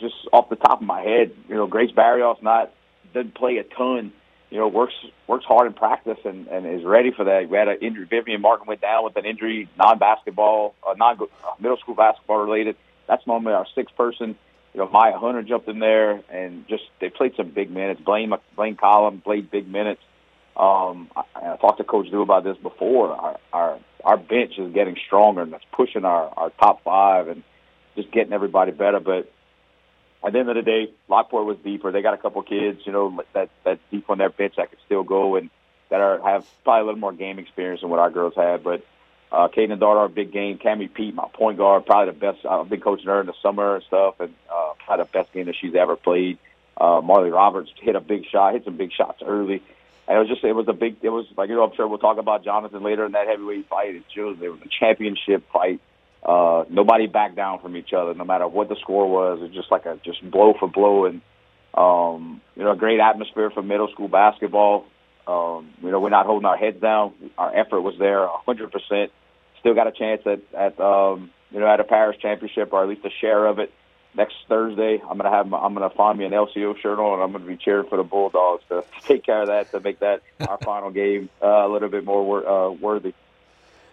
just off the top of my head, you know, Grace Barrios not doesn't play a ton. You know, works works hard in practice and, and is ready for that. We had an injury. Vivian Martin went down with an injury, non-basketball, uh, non middle school basketball related. That's normally our sixth person. You know, Maya Hunter jumped in there and just they played some big minutes. Blaine Blaine Collum played big minutes. Um, I, I talked to Coach Dew about this before. Our, our our bench is getting stronger, and that's pushing our our top five and just getting everybody better. But at the end of the day, Lockport was deeper. They got a couple kids, you know, that that deep on their bench that could still go and that are have probably a little more game experience than what our girls had. But Uh, Kaden Dart, our big game. Cammy Pete, my point guard, probably the best. I've been coaching her in the summer and stuff, and uh, probably the best game that she's ever played. Uh, Marley Roberts hit a big shot, hit some big shots early. And it was just, it was a big, it was like, you know, I'm sure we'll talk about Jonathan later in that heavyweight fight. It was, it was a championship fight. Uh, nobody backed down from each other, no matter what the score was. It was just like a, just blow for blow. And, um, you know, a great atmosphere for middle school basketball. Um, you know, we're not holding our heads down. Our effort was there, 100%. Still got a chance at, at um, you know, at a Paris championship, or at least a share of it. Next Thursday, I'm gonna have my, I'm gonna find me an LCO shirt on, and I'm gonna be cheering for the Bulldogs to take care of that to make that our final game uh, a little bit more wor- uh, worthy.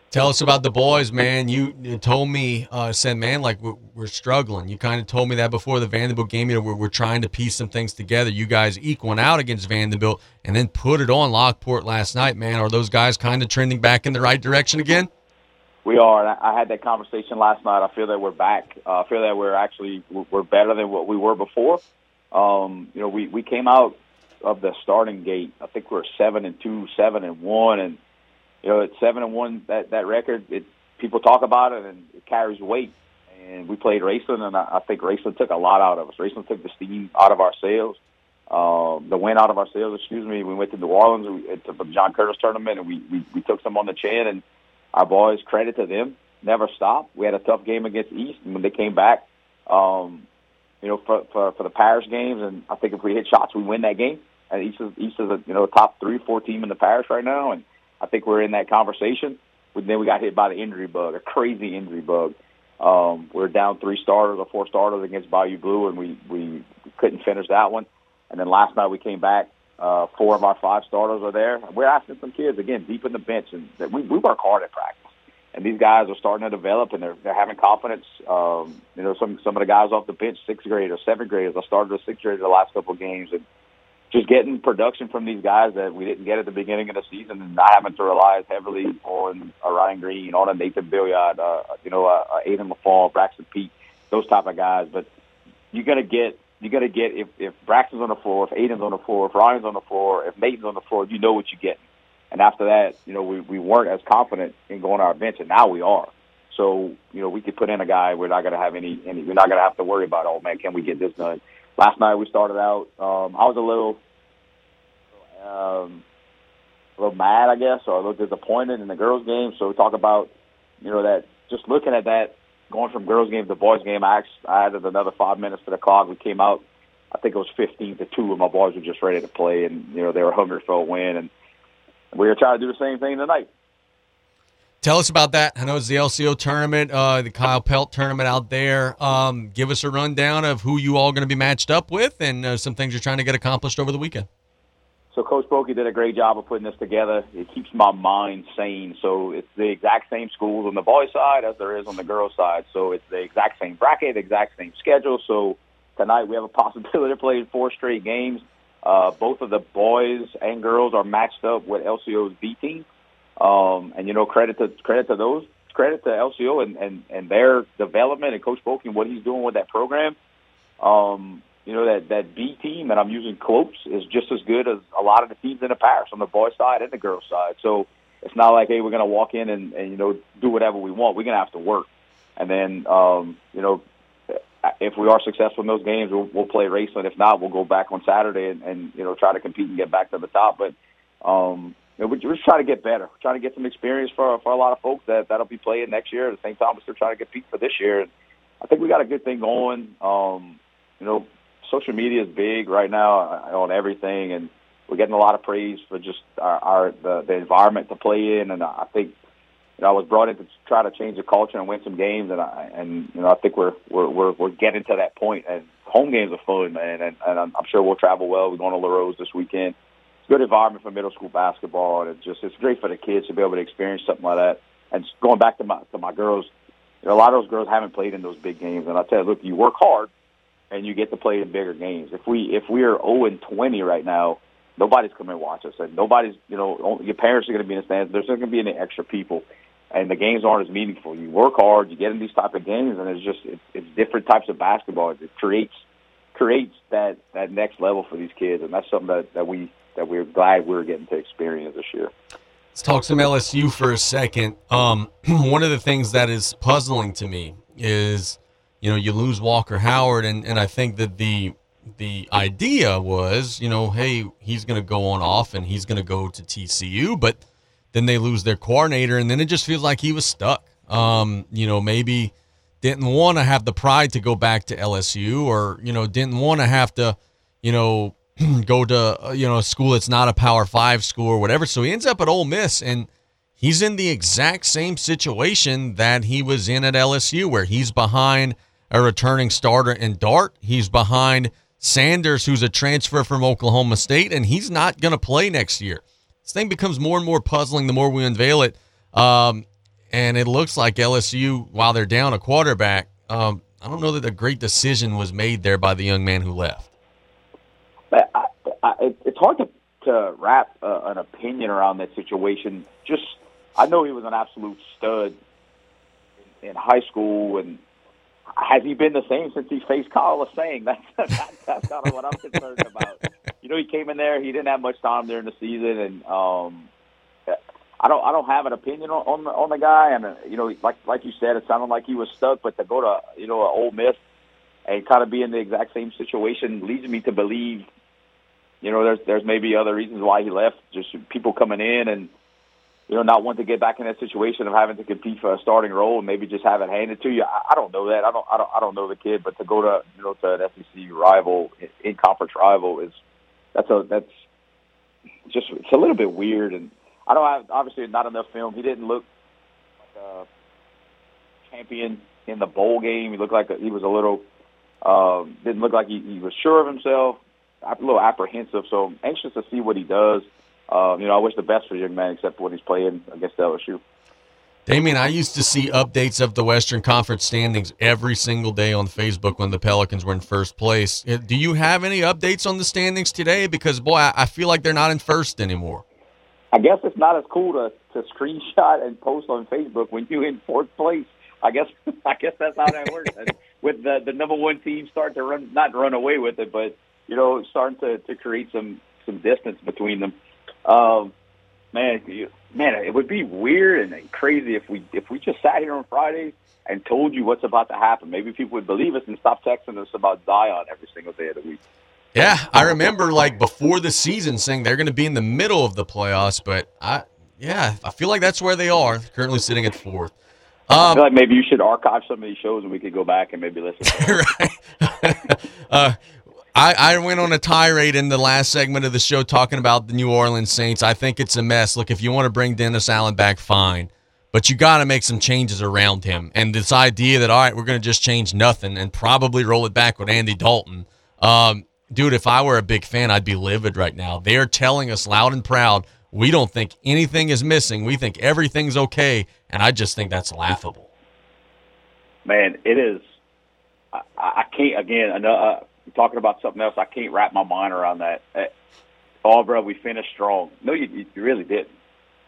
Tell us about the boys, man. You, told me, uh, said, man, like we're, we're struggling. You kind of told me that before the Vanderbilt game. You know, we're, we're trying to piece some things together. You guys eke one out against Vanderbilt and then put it on Lockport last night, man. Are those guys kind of trending back in the right direction again? We are. and I had that conversation last night. I feel that we're back. Uh, I feel that we're actually we're better than what we were before. Um, you know, we we came out of the starting gate. I think we we're seven and two, seven and one, and you know, at seven and one, that that record, it people talk about it and it carries weight. And we played Raceland, and I, I think Raceland took a lot out of us. Raceland took the steam out of our sails, um, the wind out of our sails. Excuse me. We went to New Orleans we, to the John Curtis tournament, and we, we we took some on the chin. And our boys, credit to them, never stopped. We had a tough game against East, and when they came back, um, you know, for, for for the parish games, and I think if we hit shots, we win that game. And East is East is a you know top three, four team in the parish right now, and I think we're in that conversation. But then we got hit by the injury bug, a crazy injury bug. Um, we are down three starters or four starters against Bayou Blue, and we we couldn't finish that one. And then last night we came back. Uh, four of our five starters are there. We're asking some kids again deep in the bench, and that we we work hard at practice. And these guys are starting to develop, and they're they're having confidence. Um, you know, some some of the guys off the bench, sixth graders, seventh graders. I started a sixth grader the last couple of games, and just getting production from these guys that we didn't get at the beginning of the season, and not having to rely as heavily on a Ryan Green, on a Nathan Billiard, uh, you know, uh, uh, Aiden LaFall, Braxton Peak, those type of guys. But you're gonna get you're gonna get if if Braxton's on the floor, if Aiden's on the floor, if Ryan's on the floor, if Nathan's on the floor, you know what you get. And after that, you know, we we weren't as confident in going to our bench, and now we are. So you know, we could put in a guy. We're not gonna have any. any we're not gonna have to worry about. Oh man, can we get this done? Last night we started out. Um, I was a little um, a little mad, I guess, or a little disappointed in the girls' game. So we talk about, you know, that just looking at that, going from girls' game to boys' game. I, I added another five minutes to the clock. We came out, I think it was 15 to two, and my boys were just ready to play, and you know they were hungry for a win, and we were trying to do the same thing tonight. Tell us about that. I know it's the LCO tournament, uh, the Kyle Pelt tournament out there. Um, give us a rundown of who you all going to be matched up with and uh, some things you're trying to get accomplished over the weekend. So Coach Brokey did a great job of putting this together. It keeps my mind sane. So it's the exact same schools on the boys' side as there is on the girls' side. So it's the exact same bracket, the exact same schedule. So tonight we have a possibility of playing four straight games. Uh, both of the boys and girls are matched up with LCO's B team. Um, and you know, credit to credit to those, credit to LCO and, and, and their development and Coach and what he's doing with that program. Um, you know that that B team, and I'm using quotes, is just as good as a lot of the teams in the parish on the boys' side and the girls' side. So it's not like hey, we're going to walk in and, and you know do whatever we want. We're going to have to work, and then um, you know if we are successful in those games, we'll, we'll play Raceland. If not, we'll go back on Saturday and, and you know try to compete and get back to the top. But um, you know, we're just trying to get better. We're trying to get some experience for for a lot of folks that that'll be playing next year. At the same time, we're still trying to compete for this year. And I think we got a good thing going. Um, you know, social media is big right now uh, on everything, and we're getting a lot of praise for just our, our the, the environment to play in. And I think you know I was brought in to try to change the culture and win some games, and I and you know I think we're we're we're, we're getting to that point. And home games are fun, man, and, and I'm, sure we'll travel well. We're going to Larose this weekend. It's a good environment for middle school basketball, and it's just it's great for the kids to be able to experience something like that. And going back to my to my girls, a lot of those girls haven't played in those big games, and I tell you, look, you work hard and you get to play in bigger games. If we if we are 0 and 20 right now, nobody's coming to watch us, and nobody's you know your parents are going to be in the stands. There's not going to be any extra people, and the games aren't as meaningful. You work hard, you get in these type of games, and it's just it's, it's different types of basketball. It creates creates that that next level for these kids, and that's something that that we that we're glad we're getting to experience this year. Let's talk some LSU for a second. Um, one of the things that is puzzling to me is, you know, you lose Walker Howard, and, and I think that the the idea was, you know, hey, he's going to go on off and he's going to go to TCU, but then they lose their coordinator, and then it just feels like he was stuck. Um, you know, maybe didn't want to have the pride to go back to LSU, or you know, didn't want to have to, you know, go to uh, you know a school that's not a Power Five school or whatever. So he ends up at Ole Miss, and he's in the exact same situation that he was in at LSU, where he's behind a returning starter in Dart. He's behind Sanders, who's a transfer from Oklahoma State, and he's not going to play next year. This thing becomes more and more puzzling the more we unveil it. Um, and it looks like LSU, while they're down a quarterback, um, I don't know that a great decision was made there by the young man who left. I, I, it's hard to to wrap uh, an opinion around that situation. Just I know he was an absolute stud in, in high school, and has he been the same since he faced Kyle Saying That's that's, that's kind of what I'm concerned about. You know, he came in there, he didn't have much time during the season, and um, I don't I don't have an opinion on on the, on the guy. And uh, you know, like like you said, it sounded like he was stuck, but to go to you know an Ole Miss and kind of be in the exact same situation leads me to believe you know, there's there's maybe other reasons why he left. Just people coming in and you know not wanting to get back in that situation of having to compete for a starting role and maybe just have it handed to you. I, I don't know that. I don't I don't I don't know the kid, but to go to you know to an SEC rival, in conference rival, is that's a that's just it's a little bit weird. And I don't have obviously not enough film. He didn't look like a champion in the bowl game. He looked like a, he was a little um, didn't look like he, he was sure of himself a little apprehensive. So I'm anxious to see what he does. Um, you know, I wish the best for the young man, except when he's playing against LSU. Damien, I used to see updates of the Western Conference standings every single day on Facebook when the Pelicans were in first place. Uh, Do you have any updates on the standings today? Because boy, I I feel like they're not in first anymore. I guess it's not as cool to to screenshot and post on Facebook when you're in fourth place. I guess I guess that's how that works. And with the the number one team start to run not run away with it, but you know starting to to create some some distance between them. Um, man, you, man, it would be weird and crazy if we if we just sat here on Friday and told you what's about to happen. Maybe people would believe us and stop texting us about Zion every single day of the week. Yeah, I remember like before the season saying they're going to be in the middle of the playoffs, but I yeah, I feel like that's where they are. Currently sitting at fourth. I Um, feel like maybe you should archive some of these shows and we could go back and maybe listen. uh, I, I went on a tirade in the last segment of the show talking about the New Orleans Saints. I think it's a mess. Look, if you want to bring Dennis Allen back, fine. But you got to make some changes around him. And this idea that, all right, we're going to just change nothing and probably roll it back with Andy Dalton. Um, dude, if I were a big fan, I'd be livid right now. They're telling us loud and proud we don't think anything is missing. We think everything's okay. And I just think that's laughable. Man, it is. I, I can't again. I uh, talking about something else. I can't wrap my mind around that. Uh, oh, bro, we finished strong. No, you, you really didn't.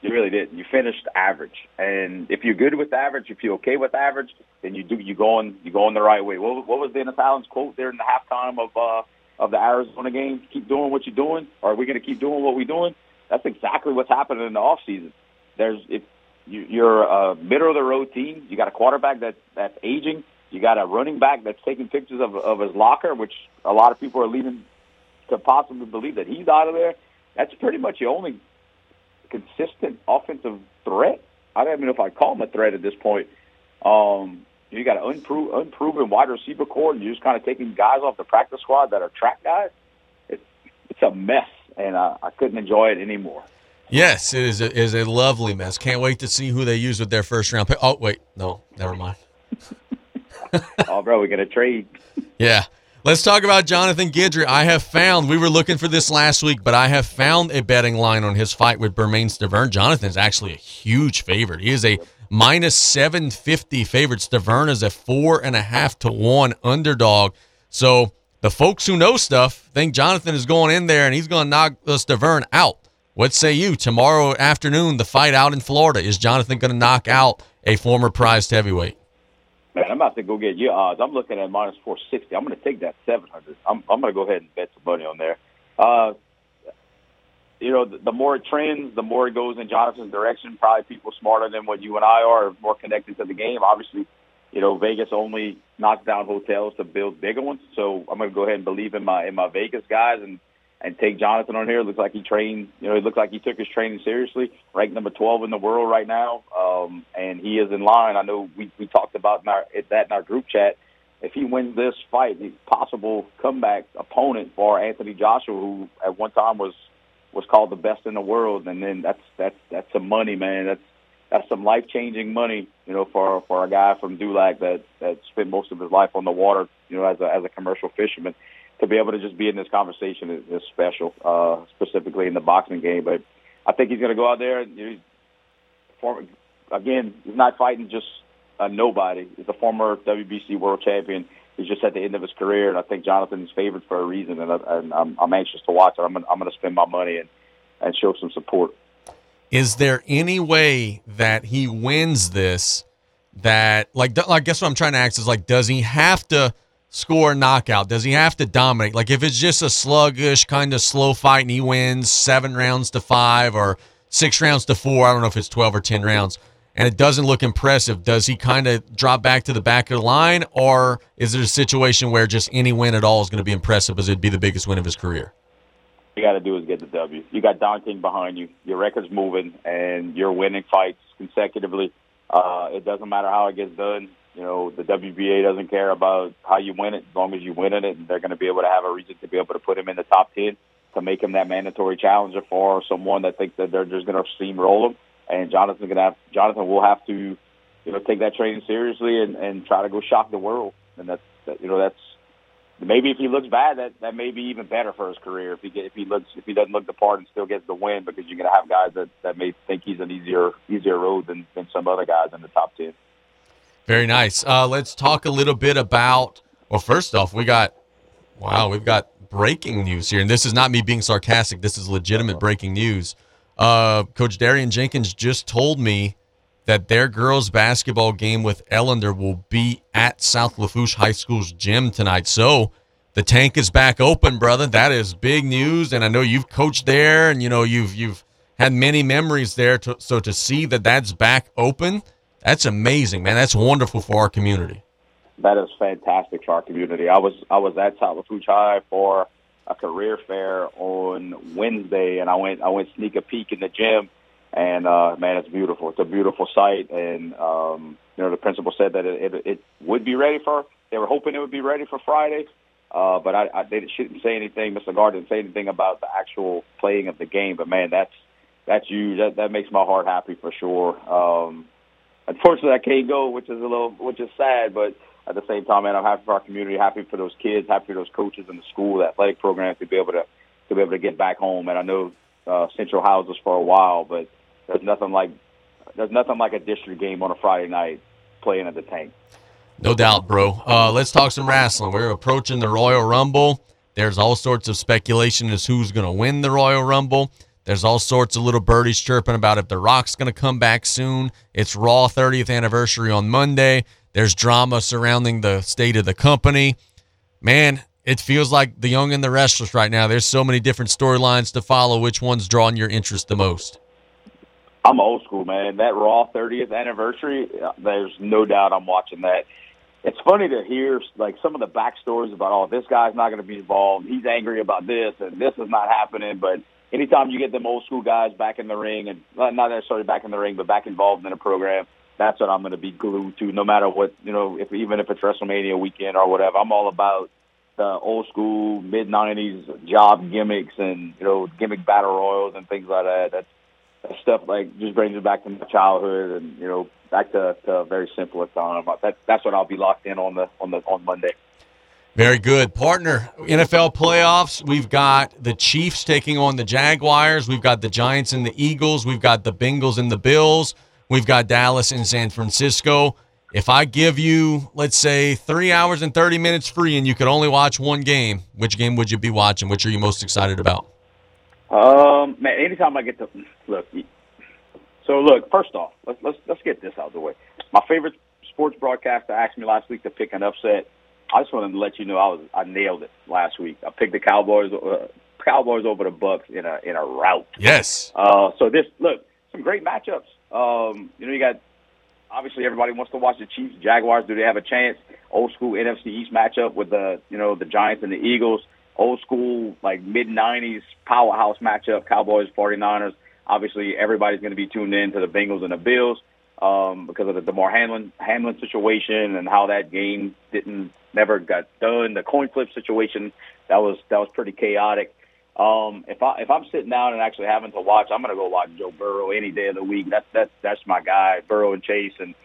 You really didn't. You finished average. And if you're good with average, if you're okay with average, then you do you go on you go on the right way. What, what was Dennis Allen's quote there in the halftime of uh, of the Arizona game? Keep doing what you're doing. Or are we going to keep doing what we're doing? That's exactly what's happening in the off season. There's if you, you're a middle of the road team, you got a quarterback that that's aging. You got a running back that's taking pictures of of his locker, which a lot of people are leading to possibly believe that he's out of there. That's pretty much your only consistent offensive threat. I don't even know if I'd call him a threat at this point. Um, you got an unpro- unproven wide receiver core, and you're just kind of taking guys off the practice squad that are track guys. It's it's a mess, and I, I couldn't enjoy it anymore. Yes, it is a, is a lovely mess. Can't wait to see who they use with their first round pick. Oh, wait. No, never mind. oh, bro, we got to trade. Yeah. Let's talk about Jonathan Guidry. I have found, we were looking for this last week, but I have found a betting line on his fight with Bermane Stiverne. Jonathan's actually a huge favorite. He is a minus 750 favorite. Stiverne is a four and a half to one underdog. So the folks who know stuff think Jonathan is going in there and he's going to knock Stiverne out. What say you? Tomorrow afternoon, the fight out in Florida. Is Jonathan going to knock out a former prized heavyweight? Man, I'm about to go get your odds. I'm looking at minus 460. I'm going to take that 700. I'm, I'm going to go ahead and bet some money on there. Uh, you know, the, the more it trends, the more it goes in Jonathan's direction. Probably people smarter than what you and I are, more connected to the game. Obviously, you know, Vegas only knocks down hotels to build bigger ones. So I'm going to go ahead and believe in my in my Vegas guys and and take Jonathan on here. Looks like he trained, you know, it looks like he took his training seriously. Ranked number 12 in the world right now, um, and he is in line. I know we we talked about in our, that in our group chat. If he wins this fight, he's possible comeback opponent for Anthony Joshua, who at one time was was called the best in the world, and then that's that's that's some money, man. That's that's some life changing money, you know, for for a guy from Dulac that that spent most of his life on the water, you know, as a as a commercial fisherman. To be able to just be in this conversation is, is special, uh, specifically in the boxing game. But I think he's going to go out there. And, know, former, again, he's not fighting just a nobody. He's a former WBC world champion. He's just at the end of his career, and I think Jonathan's favored for a reason. And, I, and I'm, I'm anxious to watch it. I'm gonna, I'm to spend my money and and show some support. Is there any way that he wins this? That like, I guess what I'm trying to ask is like, does he have to score knockout? Does he have to dominate? Like, if it's just a sluggish kind of slow fight and he wins seven rounds to five or six rounds to four, I don't know if it's 12 or 10 rounds, and it doesn't look impressive, does he kind of drop back to the back of the line, or is there a situation where just any win at all is going to be impressive because it'd be the biggest win of his career? you got to do is get the W. You got Don King behind you. Your record's moving, and you're winning fights consecutively. Uh, it doesn't matter how it gets done. You know, the WBA doesn't care about how you win it as long as you win it, and they're going to be able to have a reason to be able to put him in the top 10 to make him that mandatory challenger for someone that thinks that they're just going to steamroll him. And Jonathan's going to have, Jonathan will have to, you know, take that training seriously and, and try to go shock the world. And that's, that, you know, that's, maybe if he looks bad, that that may be even better for his career. If he get, if he looks if he doesn't look the part and still gets the win, because you're going to have guys that that may think he's an easier easier road than than some other guys in the top ten. Very nice. Uh, let's talk a little bit about. Well, first off, we got wow, we've got breaking news here, and this is not me being sarcastic. This is legitimate breaking news. Uh, Coach Darian Jenkins just told me that their girls basketball game with Ellender will be at South Lafourche High School's gym tonight. So the tank is back open, brother. That is big news, and I know you've coached there, and you know you've you've had many memories there. To, so to see that that's back open, that's amazing, man. That's wonderful for our community. That is fantastic for our community. I was I was at Lafourche High for a career fair on Wednesday, and I went I went sneak a peek in the gym and uh, man, it's beautiful. It's a beautiful site, and um, you know the principal said that it, it, it would be ready for. They were hoping it would be ready for Friday, uh, but I, I they shouldn't say anything. Mr. Gard didn't say anything about the actual playing of the game. But man, that's that's huge. That that makes my heart happy for sure. Um, unfortunately, I can't go, which is a little, which is sad, but at the same time, man, I'm happy for our community, happy for those kids, happy for those coaches in the school, the athletic program to be able to to be able to get back home. And I know uh, Central houses for a while, but there's nothing like there's nothing like a district game on a Friday night playing at the tank. No doubt, bro. Uh, let's talk some wrestling. We're approaching the Royal Rumble. There's all sorts of speculation as who's going to win the Royal Rumble. There's all sorts of little birdies chirping about if The Rock's going to come back soon. It's Raw 30th anniversary on Monday. There's drama surrounding the state of the company. Man, it feels like the young and the restless right now. There's so many different storylines to follow. Which one's drawing your interest the most? I'm old school, man. That Raw 30th anniversary, uh, there's no doubt I'm watching that. It's funny to hear like some of the backstories about, oh, this guy's not going to be involved. He's angry about this, and this is not happening. But anytime you get them old school guys back in the ring, and uh, not necessarily back in the ring, but back involved in a program, that's what I'm going to be glued to. No matter what, you know, if even if it's WrestleMania weekend or whatever, I'm all about the old school mid '90s job gimmicks and you know gimmick battle royals and things like that. That's stuff like just brings me back to my childhood and you know back to, to a very simple time. That, that's what I'll be locked in on the on the on Monday. Very good. Partner, NFL playoffs. We've got the Chiefs taking on the Jaguars. We've got the Giants and the Eagles. We've got the Bengals and the Bills. We've got Dallas and San Francisco. If I give you, let's say, three hours and 30 minutes free and you could only watch one game, which game would you be watching? Which are you most excited about? Um, man, anytime I get to look, so look, first off, let's let's let's get this out of the way. My favorite sports broadcaster asked me last week to pick an upset. I just wanted to let you know I was I nailed it last week. I picked the Cowboys, uh, Cowboys over the Bucks in a in a rout. Yes. Uh, so this look some great matchups. Um, you know, you got obviously everybody wants to watch the Chiefs Jaguars. Do they have a chance? Old school NFC East matchup with the you know the Giants and the Eagles. Old school like mid '90s powerhouse matchup Cowboys 49ers. Obviously, everybody's going to be tuned in to the Bengals and the Bills um, because of the Damar Hamlin Hamlin situation and how that game didn't never got done. The coin flip situation that was that was pretty chaotic. Um, if I if I'm sitting down and actually having to watch, I'm going to go watch Joe Burrow any day of the week. That's that's that's my guy, Burrow and Chase. And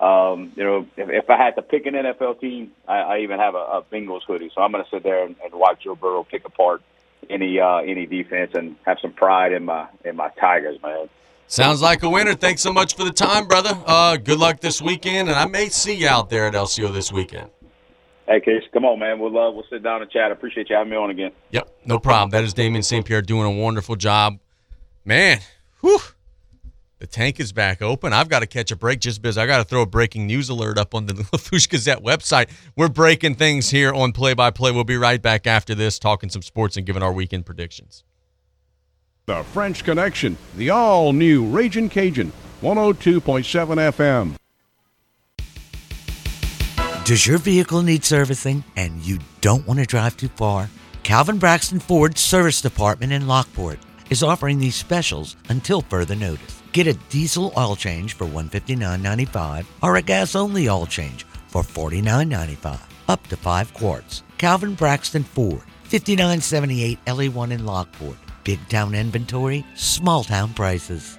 um, you know, if, if I had to pick an NFL team, I, I even have a, a Bengals hoodie, so I'm going to sit there and, and watch Joe Burrow pick apart any uh, any defense and have some pride in my in my Tigers, man. Sounds like a winner. Thanks so much for the time, brother. Uh, good luck this weekend, and I may see you out there at LCO this weekend. Hey, Case, come on, man. We'll uh, we'll sit down and chat. Appreciate you having me on again. Yep, no problem. That is Damien St. Pierre doing a wonderful job. Man, whew, the tank is back open. I've got to catch a break just because I got to throw a breaking news alert up on the Lafourche Gazette website. We're breaking things here on Play by Play. We'll be right back after this, talking some sports and giving our weekend predictions. The French Connection, the all new Raging Cajun, 102.7 FM. Does your vehicle need servicing and you don't want to drive too far? Calvin Braxton Ford Service Department in Lockport is offering these specials until further notice. Get a diesel oil change for $159.95 or a gas only oil change for $49.95, up to 5 quarts. Calvin Braxton Ford, 5978 LE1 in Lockport. Big town inventory, small town prices.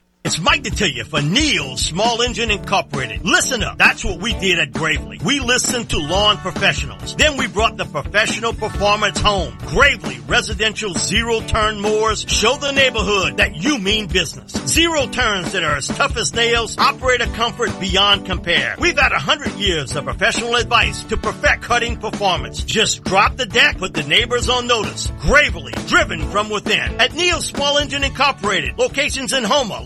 It's Mike to tell you for Neil Small Engine Incorporated. Listen up. That's what we did at Gravely. We listened to lawn professionals. Then we brought the professional performance home. Gravely residential zero turn mowers show the neighborhood that you mean business. Zero turns that are as tough as nails, operator comfort beyond compare. We've had a hundred years of professional advice to perfect cutting performance. Just drop the deck, put the neighbors on notice. Gravely, driven from within. At Neil Small Engine Incorporated. Locations in Homer, Houma,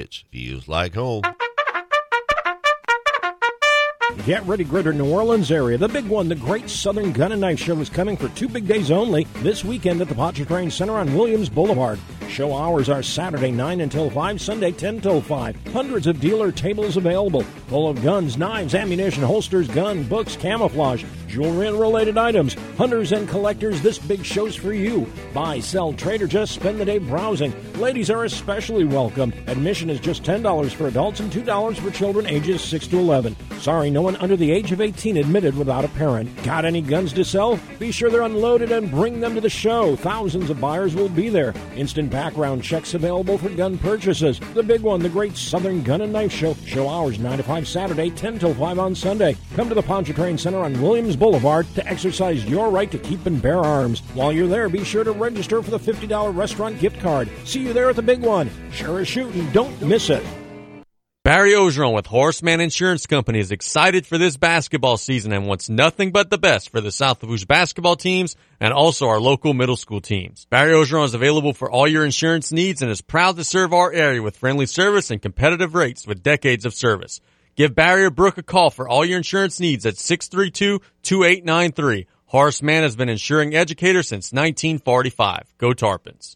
Markets feels like home. Get ready, Greater New Orleans area. The big one, the Great Southern Gun and Knife Show, is coming for two big days only this weekend at the Pontchartrain Center on Williams Boulevard. Show hours are Saturday 9 until 5, Sunday 10 till 5. Hundreds of dealer tables available, full of guns, knives, ammunition, holsters, gun, books, camouflage, jewelry, and related items. Hunters and collectors, this big show's for you. Buy, sell, trade, or just spend the day browsing. Ladies are especially welcome. Admission is just $10 for adults and $2 for children ages 6 to 11. Sorry, no No one under the age of 18 admitted without a parent. Got any guns to sell? Be sure they're unloaded and bring them to the show. Thousands of buyers will be there. Instant background checks available for gun purchases. The big one, the Great Southern Gun and Knife Show. Show hours 9 to 5 Saturday, 10 till 5 on Sunday. Come to the Pontchartrain Center on Williams Boulevard to exercise your right to keep and bear arms. While you're there, be sure to register for the $50 restaurant gift card. See you there at the big one. Sure as shooting. Don't miss it. Barry Ogeron with Horace Mann Insurance Company is excited for this basketball season and wants nothing but the best for the South Lafourche basketball teams and also our local middle school teams. Barry Ogeron is available for all your insurance needs and is proud to serve our area with friendly service and competitive rates with decades of service. Give Barry or Brooke a call for all your insurance needs at 632-2893. Horace Mann has been insuring educators since 1945. Go Tarpons.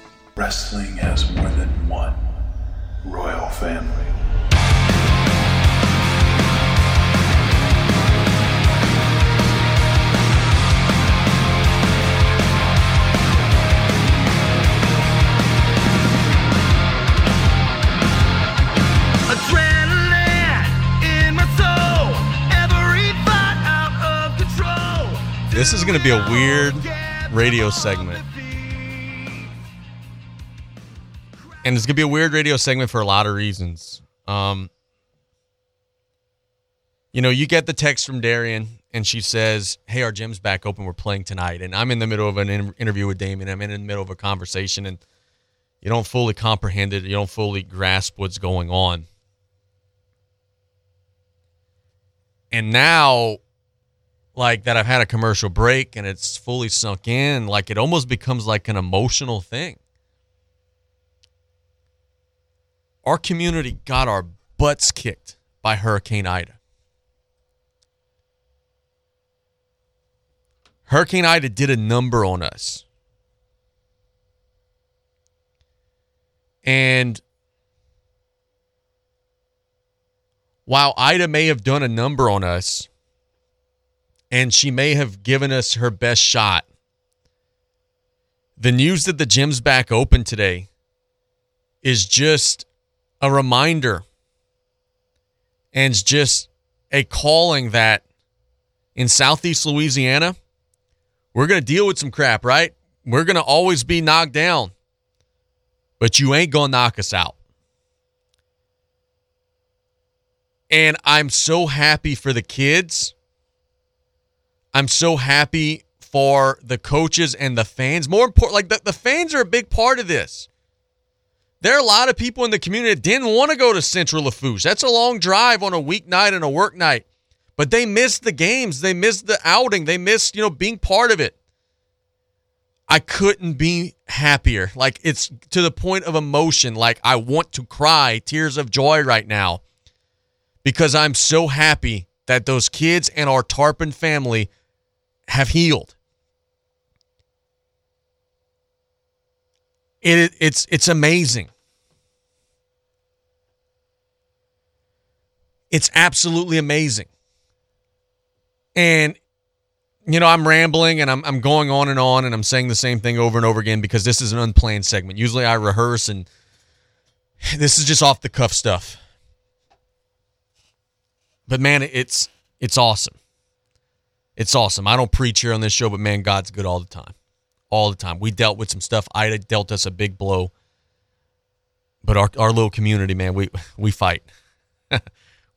Wrestling has more than one royal family. Adrenaline in my soul, every fight out of control. This is going to be a weird radio segment. And it's to be a weird radio segment for a lot of reasons. Um, you know, you get the text from Darian, and she says, Hey, our gym's back open. We're playing tonight. And I'm in the middle of an in- interview with Damien. I'm in the middle of a conversation, and you don't fully comprehend it. You don't fully grasp what's going on. And now, like that, I've had a commercial break and it's fully sunk in. Like it almost becomes like an emotional thing. Our community got our butts kicked by Hurricane Ida. Hurricane Ida did a number on us. And while Ida may have done a number on us and she may have given us her best shot, the news that the gym's back open today is just a reminder and just a calling that in Southeast Louisiana, we're going to deal with some crap, right? We're going to always be knocked down, but you ain't going to knock us out. And I'm so happy for the kids. I'm so happy for the coaches and the fans. More important, like the, the fans are a big part of this. There are a lot of people in the community that didn't want to go to Central Lafourche. That's a long drive on a weeknight and a work night. But they missed the games. They missed the outing. They missed, you know, being part of it. I couldn't be happier. Like it's to the point of emotion. Like I want to cry tears of joy right now because I'm so happy that those kids and our Tarpon family have healed. It, it's it's amazing. It's absolutely amazing. And you know, I'm rambling and I'm I'm going on and on and I'm saying the same thing over and over again because this is an unplanned segment. Usually I rehearse and this is just off the cuff stuff. But man, it's it's awesome. It's awesome. I don't preach here on this show, but man, God's good all the time. All the time. We dealt with some stuff. Ida dealt us a big blow. But our our little community, man, we we fight.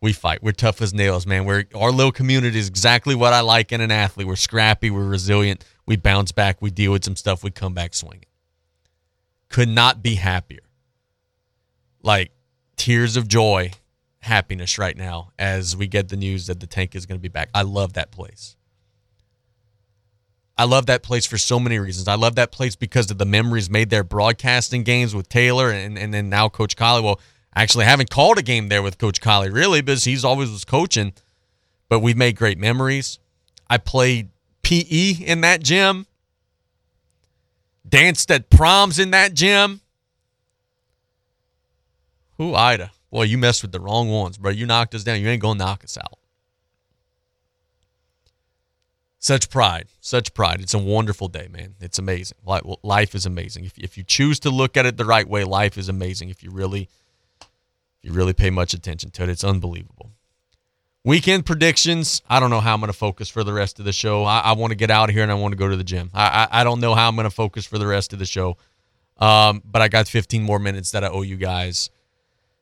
we fight. We're tough as nails, man. We're our little community is exactly what I like in an athlete. We're scrappy, we're resilient, we bounce back, we deal with some stuff, we come back swinging. Could not be happier. Like tears of joy, happiness right now as we get the news that the tank is going to be back. I love that place. I love that place for so many reasons. I love that place because of the memories made there broadcasting games with Taylor and, and then now Coach Collie. Well, actually, I haven't called a game there with Coach Collie really because he's always was coaching. but we've made great memories. I played PE in that gym, danced at proms in that gym. Who, Ida? Boy, you messed with the wrong ones, bro. You knocked us down. You ain't going to knock us out. Such pride, such pride. It's a wonderful day, man. It's amazing. Life is amazing. If, if you choose to look at it the right way, life is amazing. If you really, if you really pay much attention to it, it's unbelievable. Weekend predictions. I don't know how I'm going to focus for the rest of the show. I, I want to get out of here and I want to go to the gym. I, I, I don't know how I'm going to focus for the rest of the show. Um, but I got 15 more minutes that I owe you guys.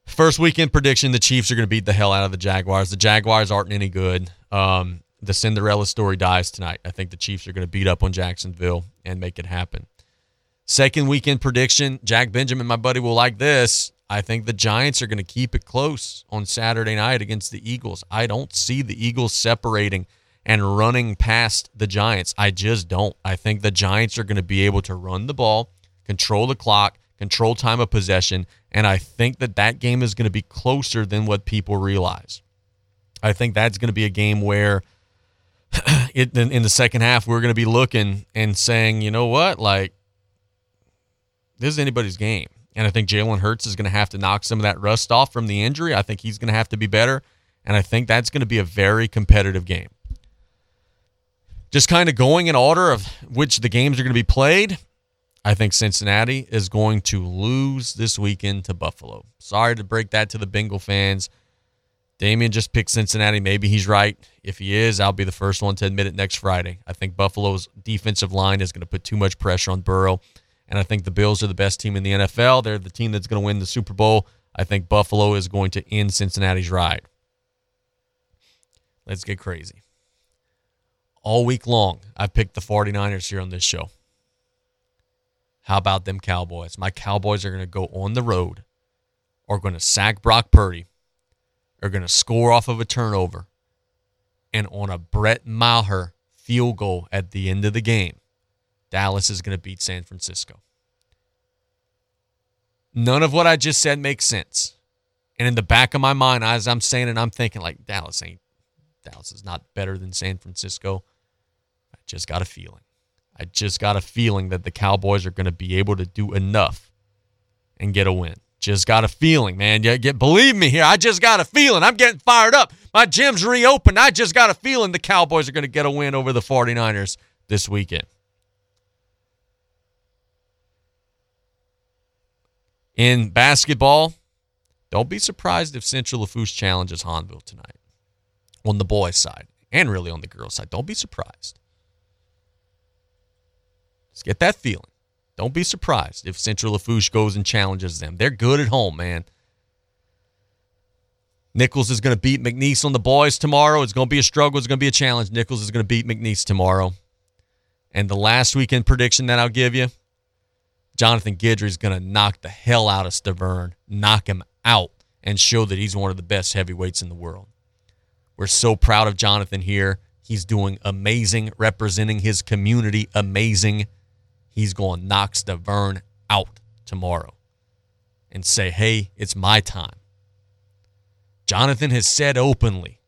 First weekend prediction: the Chiefs are going to beat the hell out of the Jaguars. The Jaguars aren't any good. Um, the Cinderella story dies tonight. I think the Chiefs are going to beat up on Jacksonville and make it happen. Second weekend prediction: Jack Benjamin, my buddy, will like this. I think the Giants are going to keep it close on Saturday night against the Eagles. I don't see the Eagles separating and running past the Giants. I just don't. I think the Giants are going to be able to run the ball, control the clock, control time of possession, and I think that that game is going to be closer than what people realize. I think that's going to be a game where it, in, in the second half we're going to be looking and saying, you know what, like this is anybody's game. And I think Jalen Hurts is going to have to knock some of that rust off from the injury. I think he's going to have to be better. And I think that's going to be a very competitive game. Just kind of going in order of which the games are going to be played. I think Cincinnati is going to lose this weekend to Buffalo. Sorry to break that to the Bengal fans. Damien just picked Cincinnati. Maybe he's right. If he is, I'll be the first one to admit it next Friday. I think Buffalo's defensive line is going to put too much pressure on Burrow. And I think the Bills are the best team in the NFL. They're the team that's going to win the Super Bowl. I think Buffalo is going to end Cincinnati's ride. Let's get crazy. All week long, I've picked the 49ers here on this show. How about them Cowboys? My Cowboys are going to go on the road, are going to sack Brock Purdy, are going to score off of a turnover, and on a Brett Maher field goal at the end of the game, Dallas is going to beat San Francisco. None of what I just said makes sense. And in the back of my mind, as I'm saying it, I'm thinking like Dallas ain't Dallas is not better than San Francisco. I just got a feeling. I just got a feeling that the Cowboys are going to be able to do enough and get a win. Just got a feeling, man. You get believe me here. I just got a feeling. I'm getting fired up. My gym's reopened. I just got a feeling the Cowboys are going to get a win over the 49ers this weekend. In basketball, don't be surprised if Central Lafourche challenges Hahnville tonight on the boys' side and really on the girls' side. Don't be surprised. Just get that feeling. Don't be surprised if Central Lafourche goes and challenges them. They're good at home, man. Nicholls is going to beat McNeese on the boys tomorrow. It's going to be a struggle. It's going to be a challenge. Nicholls is going to beat McNeese tomorrow. And the last weekend prediction that I'll give you Jonathan Guidry is going to knock the hell out of Stiverne, knock him out, and show that he's one of the best heavyweights in the world. We're so proud of Jonathan here. He's doing amazing, representing his community amazing. He's going to knock Stiverne out tomorrow and say, hey, it's my time. Jonathan has said openly,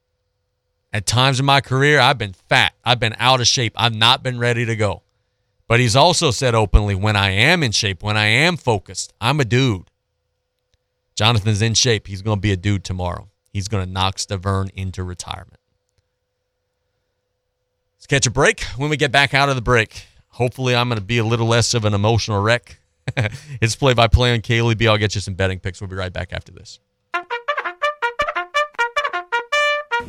at times in my career, I've been fat. I've been out of shape. I've not been ready to go. But he's also said openly, when I am in shape, when I am focused, I'm a dude. Jonathan's in shape. He's going to be a dude tomorrow. He's going to knock Stiverne into retirement. Let's catch a break. When we get back out of the break, hopefully I'm going to be a little less of an emotional wreck. it's play by play on KLEB. I'll get you some betting picks. We'll be right back after this.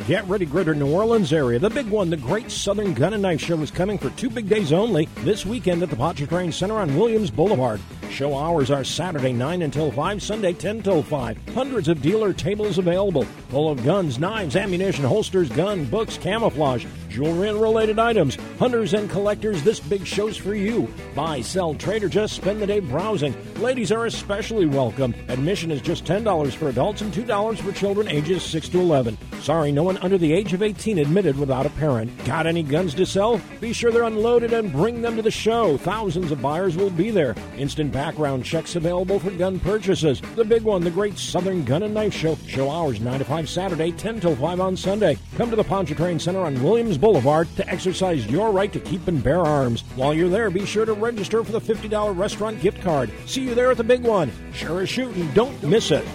Get ready, Greater New Orleans area. The big one, the Great Southern Gun and Knife Show, is coming for two big days only this weekend at the Pontchartrain Center on Williams Boulevard. Show hours are Saturday 9 until 5, Sunday 10 till 5. Hundreds of dealer tables available, full of guns, knives, ammunition, holsters, gun, books, camouflage, jewelry and related items. Hunters and collectors, this big show's for you. Buy, sell, trade, or just spend the day browsing. Ladies are especially welcome. Admission is just $10 for adults and $2 for children ages 6 to 11. Sorry, no one under the age of 18 admitted without a parent. Got any guns to sell? Be sure they're unloaded and bring them to the show. Thousands of buyers will be there. Instant background checks available for gun purchases. The big one, the Great Southern Gun and Knife Show. Show hours 9 to 5 Saturday, 10 till 5 on Sunday. Come to the Pontchartrain Center on Williams Boulevard to exercise your right to keep and bear arms. While you're there, be sure to register for the $50 restaurant gift card. See you there at the big one. Sure as shooting. Don't miss it.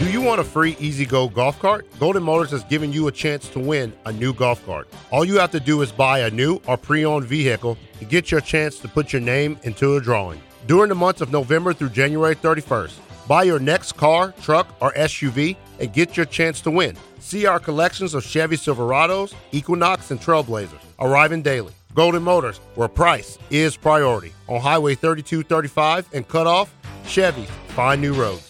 Do you want a free E-Z-GO golf cart? Golden Motors has given you a chance to win a new golf cart. All you have to do is buy a new or pre owned vehicle to get your chance to put your name into a drawing. During the months of November through January 31st, buy your next car, truck, or SUV and get your chance to win. See our collections of Chevy Silverados, Equinox, and Trailblazers arriving daily. Golden Motors, where price is priority. On Highway 3235 and Cutoff, Chevy, find new roads.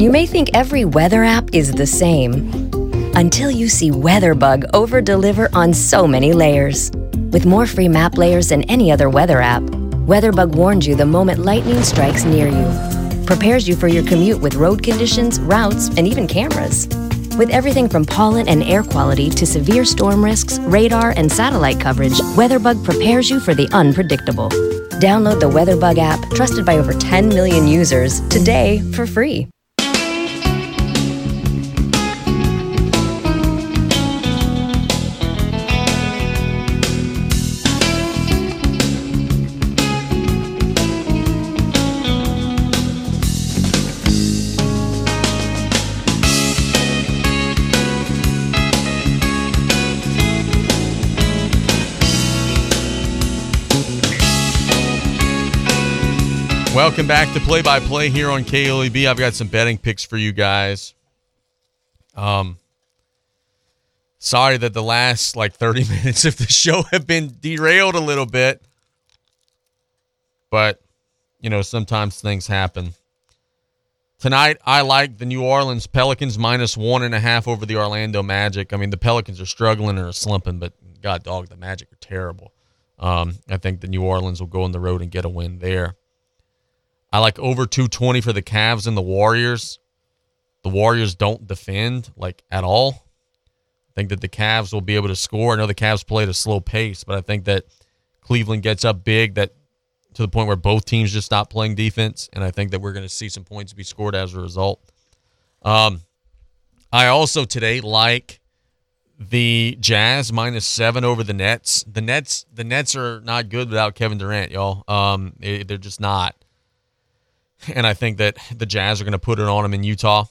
You may think every weather app is the same until you see WeatherBug over deliver on so many layers. With more free map layers than any other weather app, WeatherBug warns you the moment lightning strikes near you, prepares you for your commute with road conditions, routes, and even cameras. With everything from pollen and air quality to severe storm risks, radar, and satellite coverage, WeatherBug prepares you for the unpredictable. Download the WeatherBug app, trusted by over 10 million users, today for free. Welcome back to Play by Play here on KLEB. I've got some betting picks for you guys. Um, sorry that the last like 30 minutes of the show have been derailed a little bit, but you know sometimes things happen. Tonight, I like the New Orleans Pelicans minus one and a half over the Orlando Magic. I mean, the Pelicans are struggling and are slumping, but God, dog, the Magic are terrible. Um, I think the New Orleans will go on the road and get a win there. I like over 220 for the Cavs and the Warriors. The Warriors don't defend like at all. I think that the Cavs will be able to score. I know the Cavs play at a slow pace, but I think that Cleveland gets up big that to the point where both teams just stop playing defense, and I think that we're going to see some points be scored as a result. Um, I also today like the Jazz minus seven over the Nets. The Nets, the Nets are not good without Kevin Durant, y'all. Um, they're just not and I think that the Jazz are going to put it on them in Utah.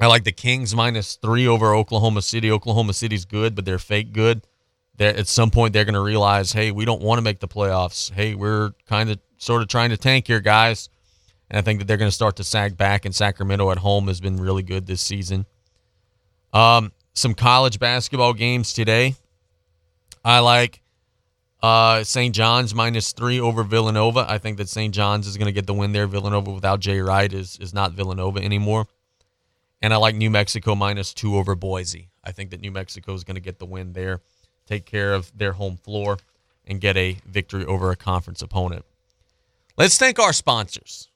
I like the Kings minus three over Oklahoma City. Oklahoma City's good, but they're fake good. They're, at some point, they're going to realize, hey, we don't want to make the playoffs. Hey, we're kind of sort of trying to tank here, guys. And I think that they're going to start to sag back. And Sacramento at home has been really good this season. Um, some college basketball games today. I like uh, St. John's minus three over Villanova. I think that St. John's is going to get the win there. Villanova without Jay Wright is is not Villanova anymore. And I like New Mexico minus two over Boise. I think that New Mexico is going to get the win there, take care of their home floor, and get a victory over a conference opponent. Let's thank our sponsors.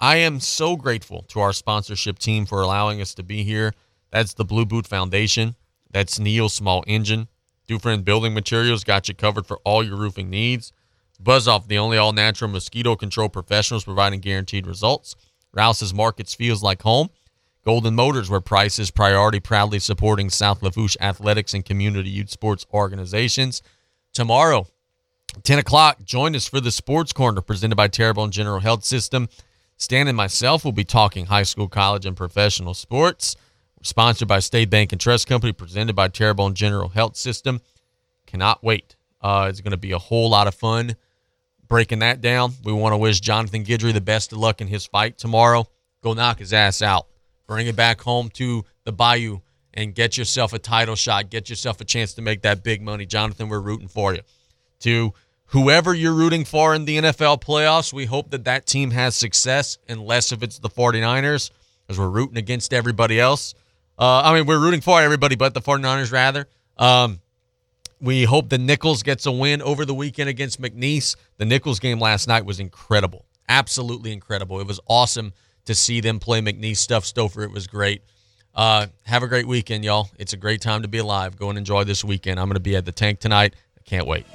I am so grateful to our sponsorship team for allowing us to be here. That's the Blue Boot Foundation. That's Neil Small Engine. Dufresne Building Materials got you covered for all your roofing needs. Buzz Off, the only all natural mosquito control professionals providing guaranteed results. Rouse's Markets feels like home. Golden Motors, where price is priority, proudly supporting South Lafourche athletics and community youth sports organizations. Tomorrow, 10 o'clock, join us for the Sports Corner presented by Terrebonne General Health System. Stan and myself will be talking high school, college, and professional sports. Sponsored by State Bank and Trust Company, presented by Terrebonne General Health System. Cannot wait. Uh, it's going to be a whole lot of fun breaking that down. We want to wish Jonathan Guidry the best of luck in his fight tomorrow. Go knock his ass out. Bring it back home to the Bayou and get yourself a title shot, get yourself a chance to make that big money. Jonathan, we're rooting for you. To whoever you're rooting for in the NFL playoffs, we hope that that team has success, unless if it's the 49ers, because we're rooting against everybody else. Uh, I mean, we're rooting for everybody but the 49ers, rather. Um, we hope the Nicholls gets a win over the weekend against McNeese. The Nicholls game last night was incredible, absolutely incredible. It was awesome to see them play McNeese stuff. Stouffer, it was great. Uh, have a great weekend, y'all. It's a great time to be alive. Go and enjoy this weekend. I'm going to be at the tank tonight. I can't wait.